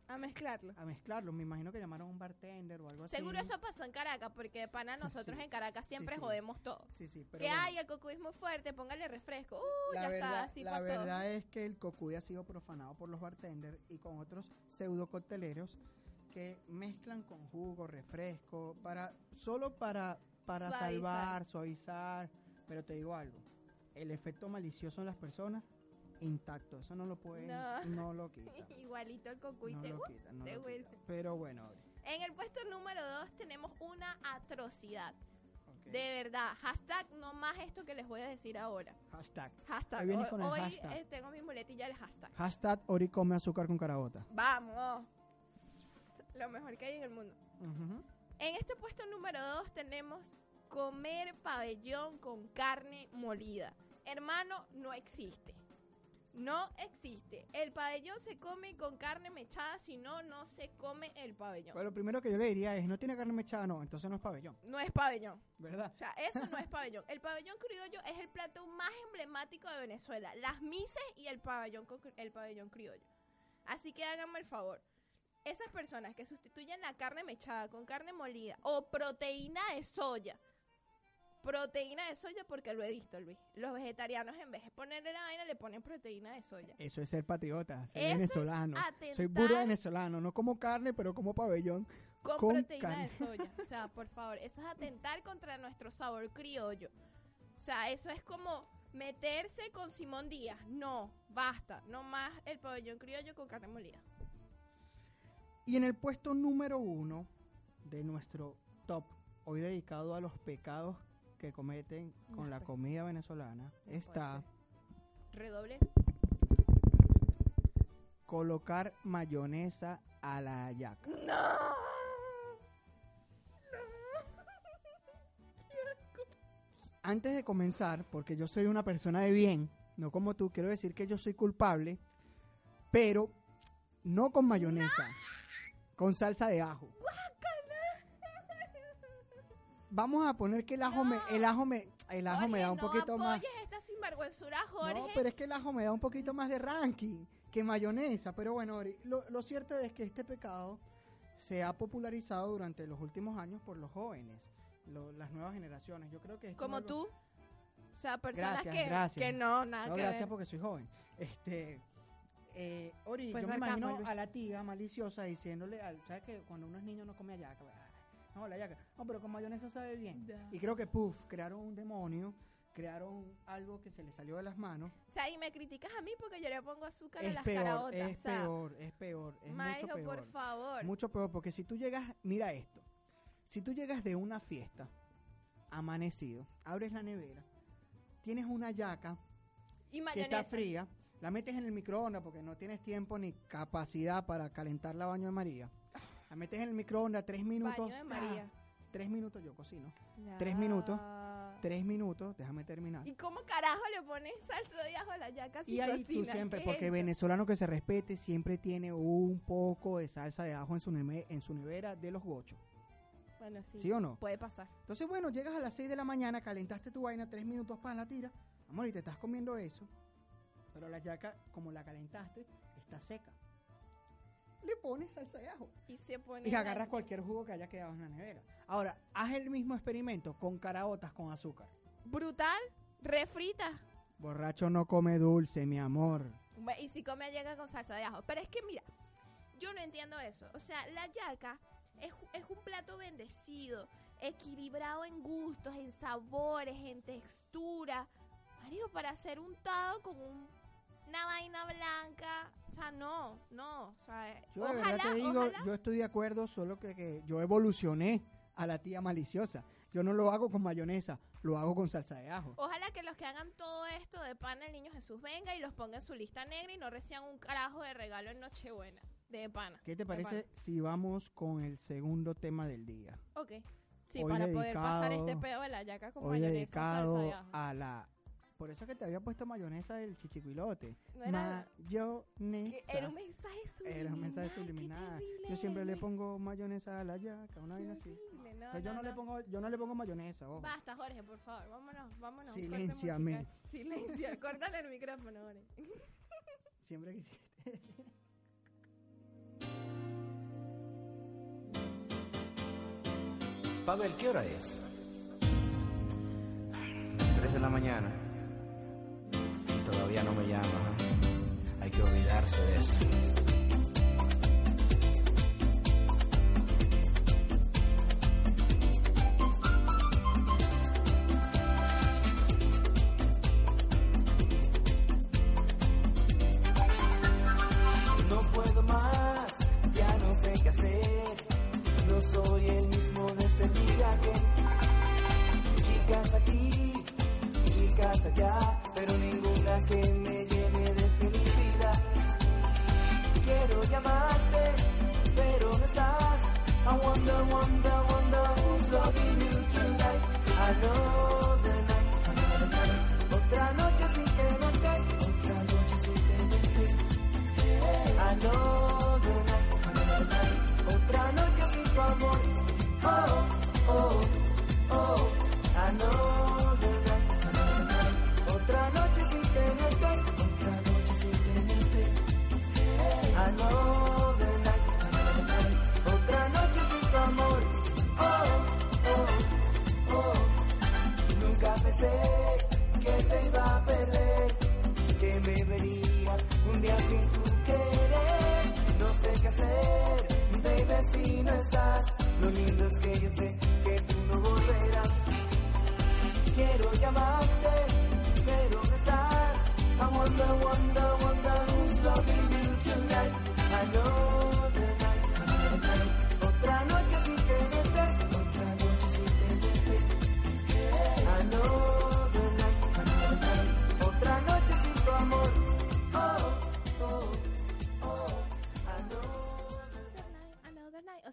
A mezclarlo. a mezclarlo. Me imagino que llamaron a un bartender o algo así. Seguro eso pasó en Caracas, porque de pana nosotros Sí. en Caracas siempre sí. jodemos todo. Sí, sí, pero que bueno, hay, el cocuy es muy fuerte, póngale refresco. Uh, la ya verdad, está, así la pasó. verdad es que el cocuy ha sido profanado por los bartenders y con otros pseudo cocteleros que mezclan con jugo, refresco, para solo para, para Suavizar. salvar, suavizar. Pero te digo algo, el efecto malicioso en las personas, intacto. Eso no lo pueden, No. no, lo quita. Igualito el cocuy. No te- lo uh, quita, no te lo vuelve. quita. Pero bueno, En el puesto número 2 tenemos una atrocidad. De verdad. Hashtag no más esto que les voy a decir ahora. hashtag. Hashtag. Ahí vienes Hoy, con el hoy, hashtag. eh, tengo mi muletilla del hashtag. Hashtag Ori come azúcar con carabota. Vamos. Lo mejor que hay en el mundo. En este puesto número 2 tenemos comer pabellón con carne molida. Hermano, no existe. No existe. El pabellón se come con carne mechada, si no, no se come el pabellón. Pues lo primero que yo le diría es, no tiene carne mechada, no, entonces no es pabellón, No es pabellón. ¿verdad? O sea, eso no es pabellón. El pabellón criollo es el plato más emblemático de Venezuela. Las mises y el pabellón, el pabellón criollo. Así que háganme el favor. Esas personas que sustituyen la carne mechada con carne molida o proteína de soya. Proteína de soya porque lo he visto, Luis. Los vegetarianos en vez de ponerle la vaina le ponen proteína de soya. Eso es ser patriota, ser Eso venezolano. Soy puro venezolano, no como carne, pero como pabellón. con, con proteína carne. de soya. O sea, por favor, eso es atentar contra nuestro sabor criollo. O sea, eso es como meterse con Simón Díaz. No, basta. No más el pabellón criollo con carne molida. Y en el puesto número uno de nuestro top, hoy dedicado a los pecados que cometen con No la puede- comida venezolana, No está. Redoble. colocar mayonesa a la hallaca. No. Antes de comenzar, porque yo soy una persona de bien, no como tú, quiero decir que yo soy culpable, pero no con mayonesa, con salsa de ajo. Vamos a poner que el ajo me, el ajo me, el ajo me da un no poquito más. esta sinvergüenzura, Jorge. No, pero es que el ajo me da un poquito más de ranking que mayonesa. Pero bueno, Ori, lo, lo cierto es que este pecado se ha popularizado durante los últimos años por los jóvenes, lo- las nuevas generaciones. Yo creo que es Como algo- tú. O sea, personas Gracias, que, gracias. que no, nada No, que gracias ver. porque soy joven. Este, eh, Ori, Pues yo me imagino a la tía maliciosa diciéndole, al, ¿sabes que Cuando uno es niño no come ayaca. No, la ayaca. No, pero con mayonesa sabe bien. Y creo que, puff, crearon un demonio, crearon algo que se le salió de las manos. O sea, y me criticas a mí porque yo le pongo azúcar a Es las peor, caraotas. es o sea, peor, es peor, es mucho peor. por favor. Mucho peor, porque si tú llegas, mira esto, si tú llegas de una fiesta, amanecido, abres la nevera, tienes una yaca y que está fría, la metes en el microondas porque no tienes tiempo ni capacidad para calentar la baño de María. La metes en el microondas tres minutos. Baño de ¡ah! Tres minutos yo cocino. Ya. Tres minutos. Tres minutos, déjame terminar. ¿Y cómo carajo le pones salsa de ajo a la yaca si Y ahí tú siempre, ¿Qué porque es? venezolano que se respete siempre tiene un poco de salsa de ajo en su, neve- en su nevera de los gochos. Bueno, sí. ¿Sí o no? Puede pasar. Entonces, bueno, llegas a las 6 de la mañana, calentaste tu vaina, tres minutos para la tira. Amor, y te estás comiendo eso. Pero la yaca, como la calentaste, está seca. Le pones salsa de ajo. Y se pone. Y agarras cualquier jugo que haya quedado en la nevera. Ahora, haz el mismo experimento con caraotas con azúcar. Brutal, refrita. Borracho no come dulce, mi amor. Y si come yaca con salsa de ajo. Pero es que mira, yo no entiendo eso. O sea, la yaca es, es un plato bendecido, equilibrado en gustos, en sabores, en textura. Mario, para ser untado con un- una vaina blanca. O sea, no, no. O sea, Yo de ojalá, verdad te digo, ojalá. yo estoy de acuerdo, solo que, que yo evolucioné a la tía maliciosa. Yo no lo hago con mayonesa, lo hago con salsa de ajo. Ojalá que los que hagan todo esto de pan el niño Jesús venga y los ponga en su lista negra y no reciban un carajo de regalo en Nochebuena. De pana. ¿Qué te de parece si vamos con el segundo tema del día? Ok. Sí, Hoy para poder pasar este pedo de la yaca con Hoy mayonesa dedicado salsa de ajo. a la... Por eso que te había puesto mayonesa del chichicuilote. No era- Mayonesa. Era un mensaje subliminal. Era un mensaje qué subliminal. Yo siempre le pongo mayonesa a la yaca, una vaina así. no, yo no, le pongo, yo no le pongo mayonesa, ojo. Basta, Jorge, por favor. Vámonos, vámonos. corte Silénciame. musical. Silencia. Córtale el micrófono, Jorge. Siempre quisiste. Pavel, ¿qué hora es? 3 de la mañana. Todavía no me llama. Hay que olvidarse de eso. Que me vería un día sin tu querer. No sé qué hacer, baby, si no estás. Lo lindo es que yo sé que tú no volverás. Quiero llamarte, pero no estás. I wonder, wonder, wonder who's loving you tonight. Another night,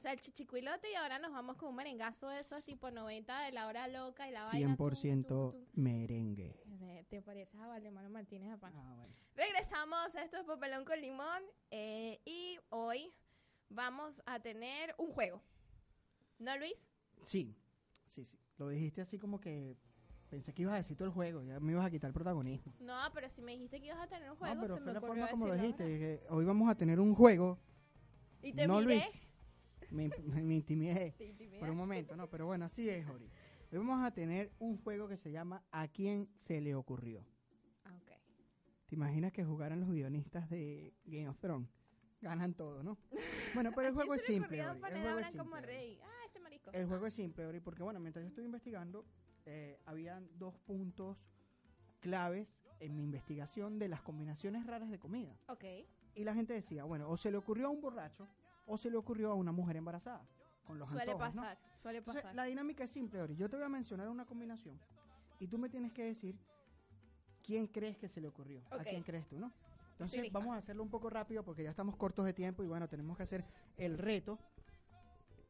sea, el chichicuilote y ahora nos vamos con un merengazo de esos tipo 90 de la hora loca y la vaina. tum, 100% tum, tum. merengue. Te pareces a Valdemar Martínez Pan. Ah, bueno. Regresamos, esto es Papelón con Limón eh, y hoy vamos a tener un juego. ¿No, Luis? Sí, sí, sí. Lo dijiste así como que pensé que ibas a decir todo el juego, ya me ibas a quitar el protagonismo. No, pero si me dijiste que ibas a tener un juego, no, pero se fue me la forma como lo dijiste. dije, hoy vamos a tener un juego. Y te no, miré. Luis. Me, me- intimidé por un momento, ¿no? Pero bueno, así es, Ori. Hoy vamos a tener un juego que se llama ¿A quién se le ocurrió? Ah, ok. ¿Te imaginas que jugaran los guionistas de Game of Thrones? Ganan todo, ¿no? Bueno, pero el ¿A juego es simple, Ori. El juego es simple. Ori. Ah, este marisco. El juego es simple, Ori, porque bueno, mientras yo estuve investigando, eh, habían dos puntos claves en mi investigación de las combinaciones raras de comida. Ok. Y la gente decía, bueno, o se le ocurrió a un borracho o se le ocurrió a una mujer embarazada. Con los Suele antojos, ¿no? pasar, suele Entonces, pasar. la dinámica es simple, Ori. Yo te voy a mencionar una combinación y tú me tienes que decir quién crees que se le ocurrió. ¿A Ok. quién crees tú, no? Entonces, vamos a hacerlo un poco rápido porque ya estamos cortos de tiempo y bueno, tenemos que hacer el reto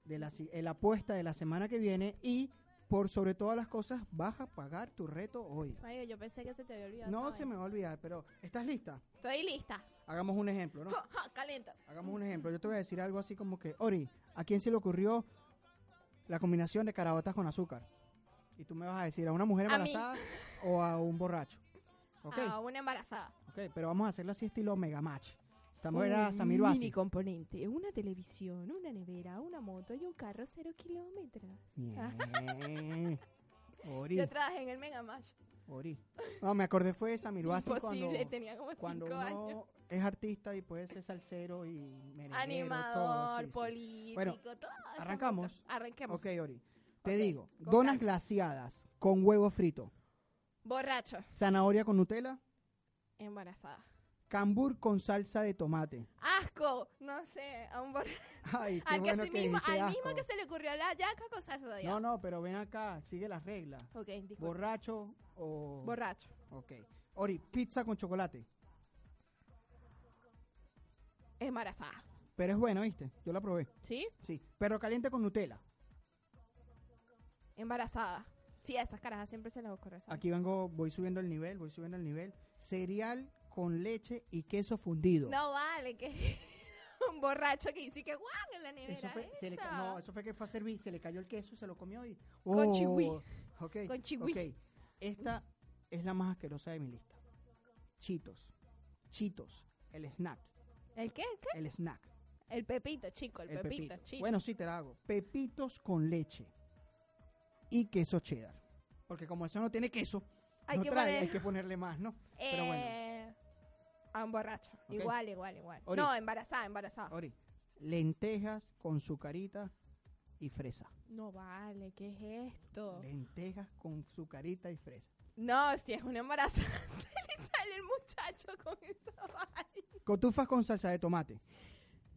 de la, eh, la apuesta de la semana que viene y por sobre todas las cosas vas a pagar tu reto hoy. Mario, yo pensé que se te había olvidado. No se me va a olvidar, pero ¿estás lista? Estoy lista. Hagamos un ejemplo, ¿no? Ja, ja, Calienta. Hagamos un ejemplo. Yo te voy a decir algo así como que, Ori, ¿a quién se le ocurrió la combinación de carabatas con azúcar? Y tú me vas a decir a una mujer A mí. embarazada o a un borracho. ¿Ok? A una embarazada. Ok, pero vamos a hacerlo así estilo mega match. Estamos era Samir mini componente, una televisión, una nevera, una moto y un carro cero kilómetros. Bien. Ori, Yo trabajé en el Mega Mash. Ori. No, me acordé fue de Samir Basi cuando, tenía como cuando cinco años. Es artista y puede ser salsero y merenguero, todo, Animador, sí, sí. político, Bueno, todo. ¿arrancamos? Arranquemos. Ok, Ori. Te digo, donas calma. glaciadas con huevo frito, Borracho. zanahoria con Nutella, Embarazada. cambur con salsa de tomate. ¡Asco! No sé, a un borracho. Ay, qué Al, que bueno sí que mismo, dijiste al mismo que se le ocurrió la yaca con salsa de No, no, pero ven acá, sigue las reglas. Ok, disculpe. Borracho o... Borracho. Ok. Ori, pizza con chocolate. Embarazada. Pero es bueno, ¿viste? Yo la probé. ¿Sí? Sí. Perro caliente con Nutella. Embarazada. Sí, a esas carajas siempre se les ocurre eso. Aquí vengo, voy subiendo el nivel, voy subiendo el nivel. Cereal con leche y queso fundido. No vale, que un borracho que dice que guau en la nevera. Eso fue, se le ca- esa. no, eso fue que fue a servir, se le cayó el queso, se lo comió y... Con Oh, chihui. ok, Con chihui. ok. Esta es la más asquerosa de mi lista. Chitos. Chitos. El snack. ¿El qué? ¿El qué? El snack. El pepito, chico, el, El pepito, pepito. chico. Bueno, sí te la hago. Pepitos con leche y queso cheddar. Porque como eso no tiene queso, Hay no que trae, poner- hay que ponerle más, ¿no? Pero bueno, Eh, A un borracho. Igual, igual, igual. Ori. No, embarazada, embarazada. Ori, lentejas con sucarita y fresa. No vale, ¿qué es esto? Lentejas con sucarita y fresa. No, si es una embarazada, sale el muchacho con esa vaina. Cotufas con salsa de tomate.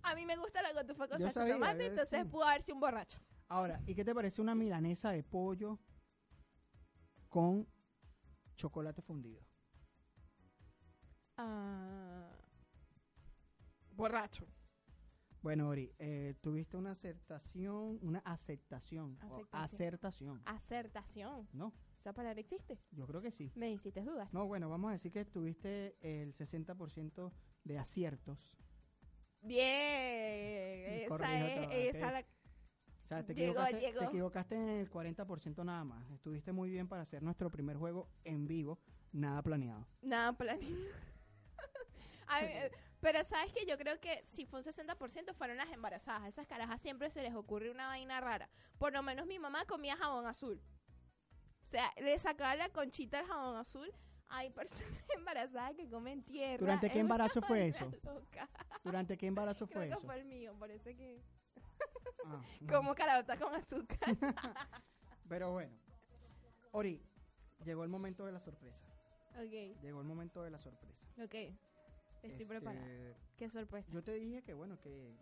A mí me gusta la cotufa con Yo salsa de sabía, tomate, yo- entonces sí. pudo haber sido un borracho. Ahora, ¿y qué te parece una milanesa de pollo con chocolate fundido? Ah, borracho. Bueno, Ori, eh, tuviste una aceptación, una aceptación, o Aceptación. acertación, Acertación. ¿no? ¿Esa palabra existe? Yo creo que sí. Me hiciste dudar. No, bueno, vamos a decir que tuviste el 60% de aciertos. Bien. Esa es, esa la... O sea, te Llegó, equivocaste, te llegó. equivocaste en el 40% nada más. Estuviste muy bien para hacer nuestro primer juego en vivo, nada planeado. Nada planeado. Mí, eh, Pero sabes que yo creo que si fue un 60% fueron las embarazadas. A esas carajas siempre se les ocurre una vaina rara. Por lo menos mi mamá comía jabón azul. O sea, le sacaba la conchita al jabón azul. Hay personas embarazadas que comen tierra. ¿Durante qué embarazo fue eso? loca. ¿Durante qué embarazo Creo fue que eso? fue el mío, parece que... Ah, no. Como carota con azúcar. Pero bueno. Ori, llegó el momento de la sorpresa. ok, Llegó el momento de la sorpresa. ok. Estoy Este, preparada. Qué sorpresa. Yo te dije que, bueno, que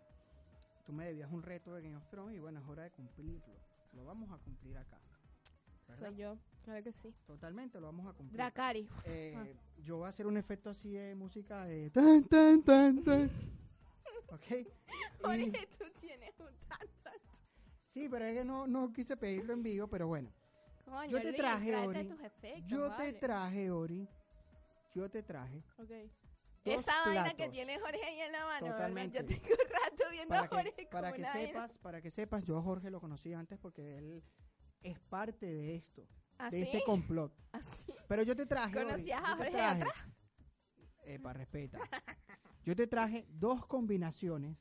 tú me debías un reto de Game of Thrones y, bueno, es hora de cumplirlo. Lo vamos a cumplir acá. ¿Verdad? Soy yo, claro que sí. Totalmente lo vamos a cumplir. Dracari. Eh, Ah. Yo voy a hacer un efecto así de música de tan, tan, tan, tan. ¿Ok? Jorge, tú tienes un tanto. sí, pero es que no, no quise pedirlo en vivo, pero bueno. Coño, Yo te Luis, traje, Ori. tus efectos, Yo te traje, Ori. Yo te traje. Ok. Esa vaina que platos. tiene Jorge ahí en la mano. Totalmente. Yo tengo un rato viendo a Para Jorge que, como para que sepas, para que sepas, yo a Jorge lo conocí antes porque él es parte de esto, ¿Ah, de sí? este complot. Así. Pero yo te traje. ¿Conocías a Jorge de traje. atrás? Epa, respeta. Yo te traje dos combinaciones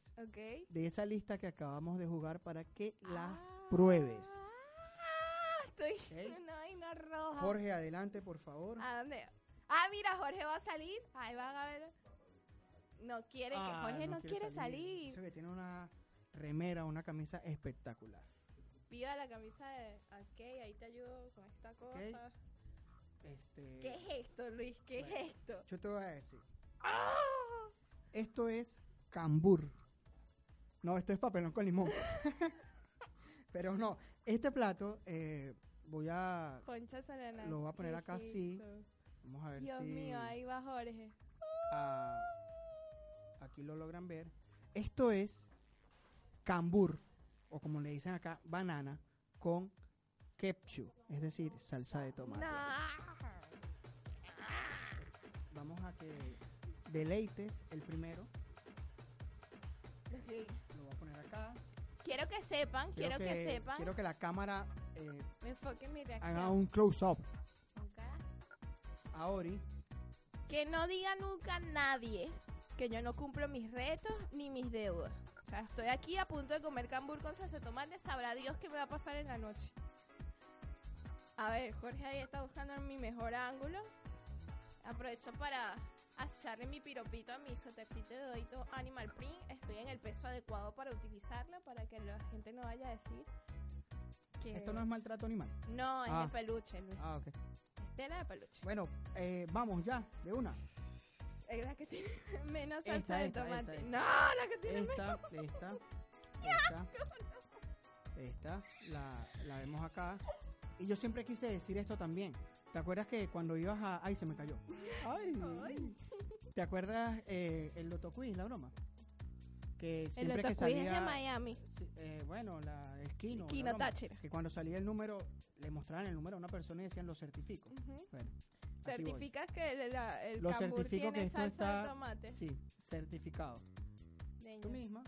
de esa lista que acabamos de jugar para que las Ah. pruebes. Estoy Ok. en una vaina roja. Jorge, adelante, por favor. ¿A dónde? Ah, mira, Jorge va a salir. Ahí van a ver. No quiere que Ah, Jorge no, quiere salir. Dice que tiene una remera, una camisa espectacular. Pida la camisa de. Ok, ahí te ayudo con esta cosa. Este, ¿Qué es esto, Luis? ¿Qué Bueno. es esto? Yo te voy a decir. ¡Ah! Esto es cambur. No, esto es papelón con limón. Pero no, este plato eh, voy a... Concha Serena. Lo voy a poner ¿qué acá así? Vamos a ver Dios si mío, ahí va Jorge. ah, aquí lo logran ver. Esto es cambur, o como le dicen acá, banana, con ketchup, es decir, salsa de tomate. Vamos a que deleites el primero. Lo voy a poner acá. Quiero que sepan, quiero, que, sepan. Quiero que la cámara eh, Me enfoque en mi reacción. haga un close-up a Ori. Que no diga nunca nadie que yo no cumplo mis retos ni mis deudas. O sea, estoy aquí a punto de comer cambur con salsa de tomate. Sabrá Dios qué me va a pasar en la noche. A ver, Jorge ahí está buscando mi mejor ángulo. Aprovecho para echarle mi piropito a mi sotercito de dodito Animal Print. Estoy en el peso adecuado para utilizarlo, para que la gente no vaya a decir que... Esto no es maltrato animal. No, es Ah. de peluche, Luis. Ah, ok. Tela de peluche. Bueno, eh, vamos ya, de una. Es la que tiene menos salsa Esta, de esta, tomate. esta, No, la que tiene Esta, menos. esta, esta. Esta, la, la vemos acá. Y yo siempre quise decir esto también. ¿Te acuerdas que cuando ibas a... Ay, se me cayó. Ay. ¿Te acuerdas eh, el Loto Quiz, la broma? Que El siempre que Quiz es salía... de Miami. Eh, bueno, la, el Táchira. Que cuando salía el número, le mostraban el número a una persona y decían lo certifico. Bueno. ¿Certificas que el, la- el Lo cambur tiene que salsa está- de tomate? Sí, certificado. Tú misma.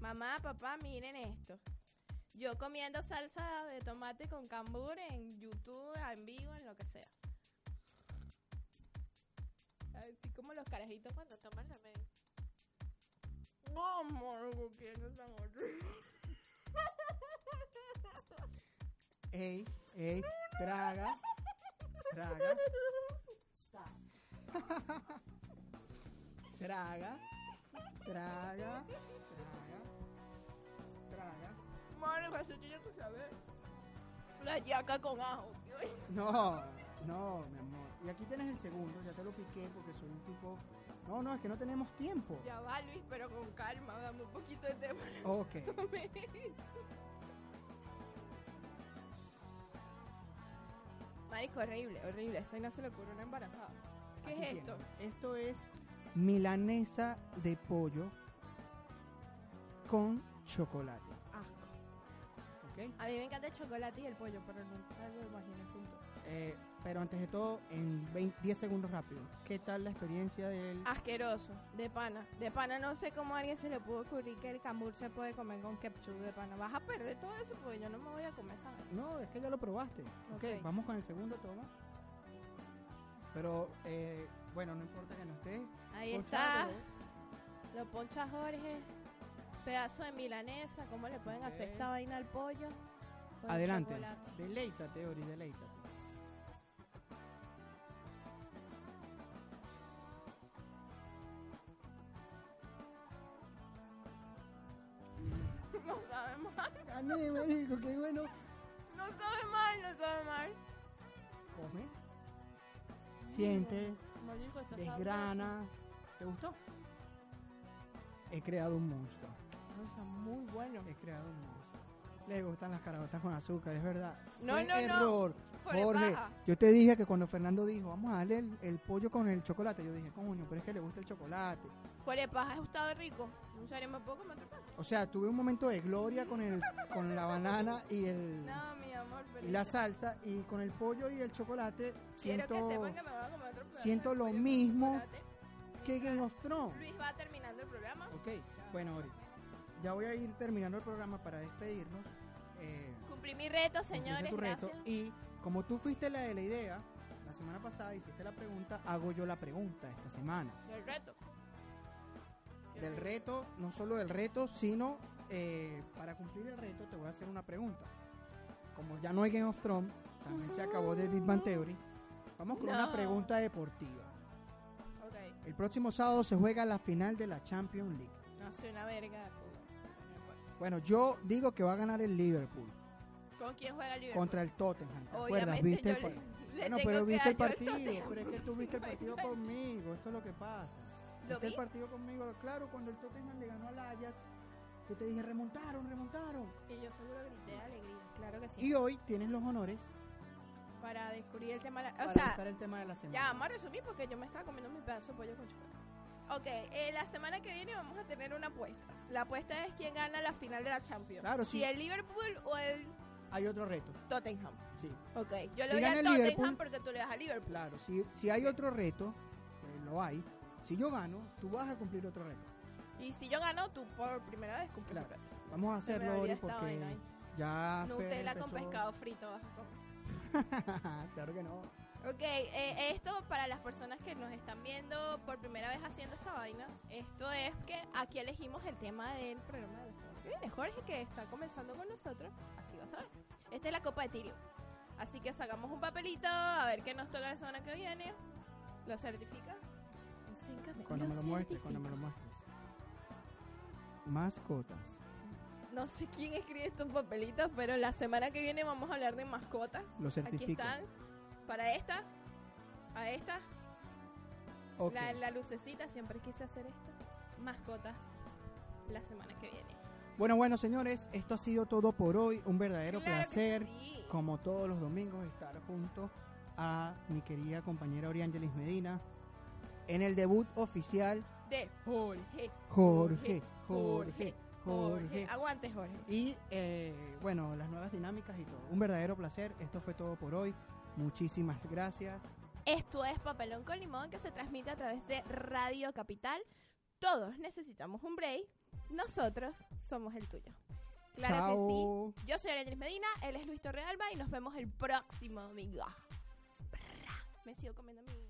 Mamá, papá, miren esto. Yo comiendo salsa de tomate con cambur en YouTube, en vivo, en lo que sea. Así como los carajitos cuando toman la media. No, amor, ¿qué no tan horrible? Ey, ey, traga, traga, traga, traga, traga, traga. Madre, eso tiene que saber. La yaca con ajo. No, no, mi amor. Y aquí tienes el segundo, ya te lo piqué porque soy un tipo... No, no, es que no tenemos tiempo. Ya va, Luis, pero con calma, dame un poquito de tema. Ok. Marico, horrible, horrible. Eso no se le ocurre a una embarazada. ¿Qué Aquí es esto? Esto es milanesa de pollo con chocolate. Asco. ¿Ok? A mí me encanta el chocolate y el pollo, pero nunca lo imaginé juntos. Eh, pero antes de todo, en 20 10 segundos rápido. ¿Qué tal la experiencia del... Asqueroso, de pana. De pana no sé cómo a alguien se le pudo ocurrir que el cambur se puede comer con ketchup de pana. Vas a perder todo eso porque yo no me voy a comer esa. No, es que ya lo probaste. ok, vamos con el segundo toma. Pero, eh, bueno, no importa que no esté. Ahí ponchado, está. Lo poncha Jorge. Pedazo de milanesa. ¿Cómo le pueden hacer esta vaina al pollo? Adelante. chocolate. Deleítate, Ori, deleítate. No sabe mal. Gané, marico, qué bueno. No sabe mal, no sabe mal. Come. Siente, Marico, está desgrana. ¿Te gustó? He creado un monstruo. bueno. Está muy bueno. He creado un monstruo. Le gustan las carabotas con azúcar, es verdad. No, Fue no, no. error. De Jorge, paja. yo te dije que cuando Fernando dijo, vamos a darle el, el pollo con el chocolate, yo dije, coño, pero es que le gusta el chocolate. Fuera de paja, estaba rico. Comer otro pedazo? O sea, tuve un momento de gloria con el con la banana y el No, mi amor, pero y la salsa y con el pollo y el chocolate Quiero siento que sepan que me voy a comer otro siento lo mismo que Game of Thrones. Luis va terminando el programa. Ok, bueno, Ori, ya voy a ir terminando el programa para despedirnos. Eh, Cumplí mi reto, señores, tu reto. gracias. Y como tú fuiste la de la idea, la semana pasada hiciste la pregunta, hago yo la pregunta esta semana. Del reto. Del reto, no solo del reto, sino eh, para cumplir el reto te voy a hacer una pregunta. Como ya no hay Game of Thrones, también se acabó de Big Bang Theory, vamos con una pregunta deportiva. El próximo sábado se juega la final de la Champions League. No soy una verga importa. Bueno, yo digo que va a ganar el Liverpool ¿Con quién juega el Liverpool? contra el Tottenham. ¿Te acuerdas? ¿Viste el le, le Bueno, pero viste el partido, pero es que tú viste el partido conmigo, esto es lo que pasa. ¿Lo Viste el vi? partido conmigo, claro, cuando el Tottenham le ganó al Ajax, que te dije, remontaron, remontaron. Y yo seguro grité de alegría, claro que sí. Y hoy tienes los honores Para descubrir el tema... de la- para O sea, el tema de la semana. ya vamos a resumir porque yo me estaba comiendo mi pedazo de pollo con chocolate. Ok, eh, la semana que viene vamos a tener una apuesta. La apuesta es quién gana la final de la Champions. Claro, si sí. el Liverpool o el Hay otro reto, Tottenham. sí. Ok, yo le Si voy el Tottenham Liverpool- porque tú le das a Liverpool. Claro, si, si hay otro reto, que lo hay, si yo gano, tú vas a cumplir otro reto. Y si yo gano, tú por primera vez cumples Claro. Vamos a hacerlo esta porque vaina ahí. ya Nutella con pescado frito vas a comer. claro que no. Ok, eh, esto para las personas que nos están viendo por primera vez haciendo esta vaina, esto es que aquí elegimos el tema del programa de la semana que viene. Jorge, que está comenzando con nosotros, así va a saber. Esta es la copa de Tirio. Así que sacamos un papelito, a ver qué nos toca la semana que viene. ¿Lo certifica? Cuando me lo muestres, cuando me lo muestres. Mascotas. No sé quién escribe estos papelitos, pero la semana que viene vamos a hablar de mascotas. Lo Aquí certifica. están. Para esta, a esta. La, la lucecita, siempre quise hacer esto. Mascotas la semana que viene. Bueno, bueno, señores, esto ha sido todo por hoy. Un verdadero Claro placer, sí. como todos los domingos, estar junto a mi querida compañera Oriángelis Medina en el debut oficial De Jorge. Jorge, Jorge, Jorge. Aguante, Jorge. Y eh, bueno, las nuevas dinámicas y todo. Un verdadero placer. Esto fue todo por hoy. Muchísimas gracias. Esto es Papelón con Limón que se transmite a través de Radio Capital. Todos necesitamos un break. Nosotros somos el tuyo. Claro Chao. que sí. Yo soy Arelis Medina, él es Luis Torrealba y nos vemos el próximo domingo. Me sigo comiendo mi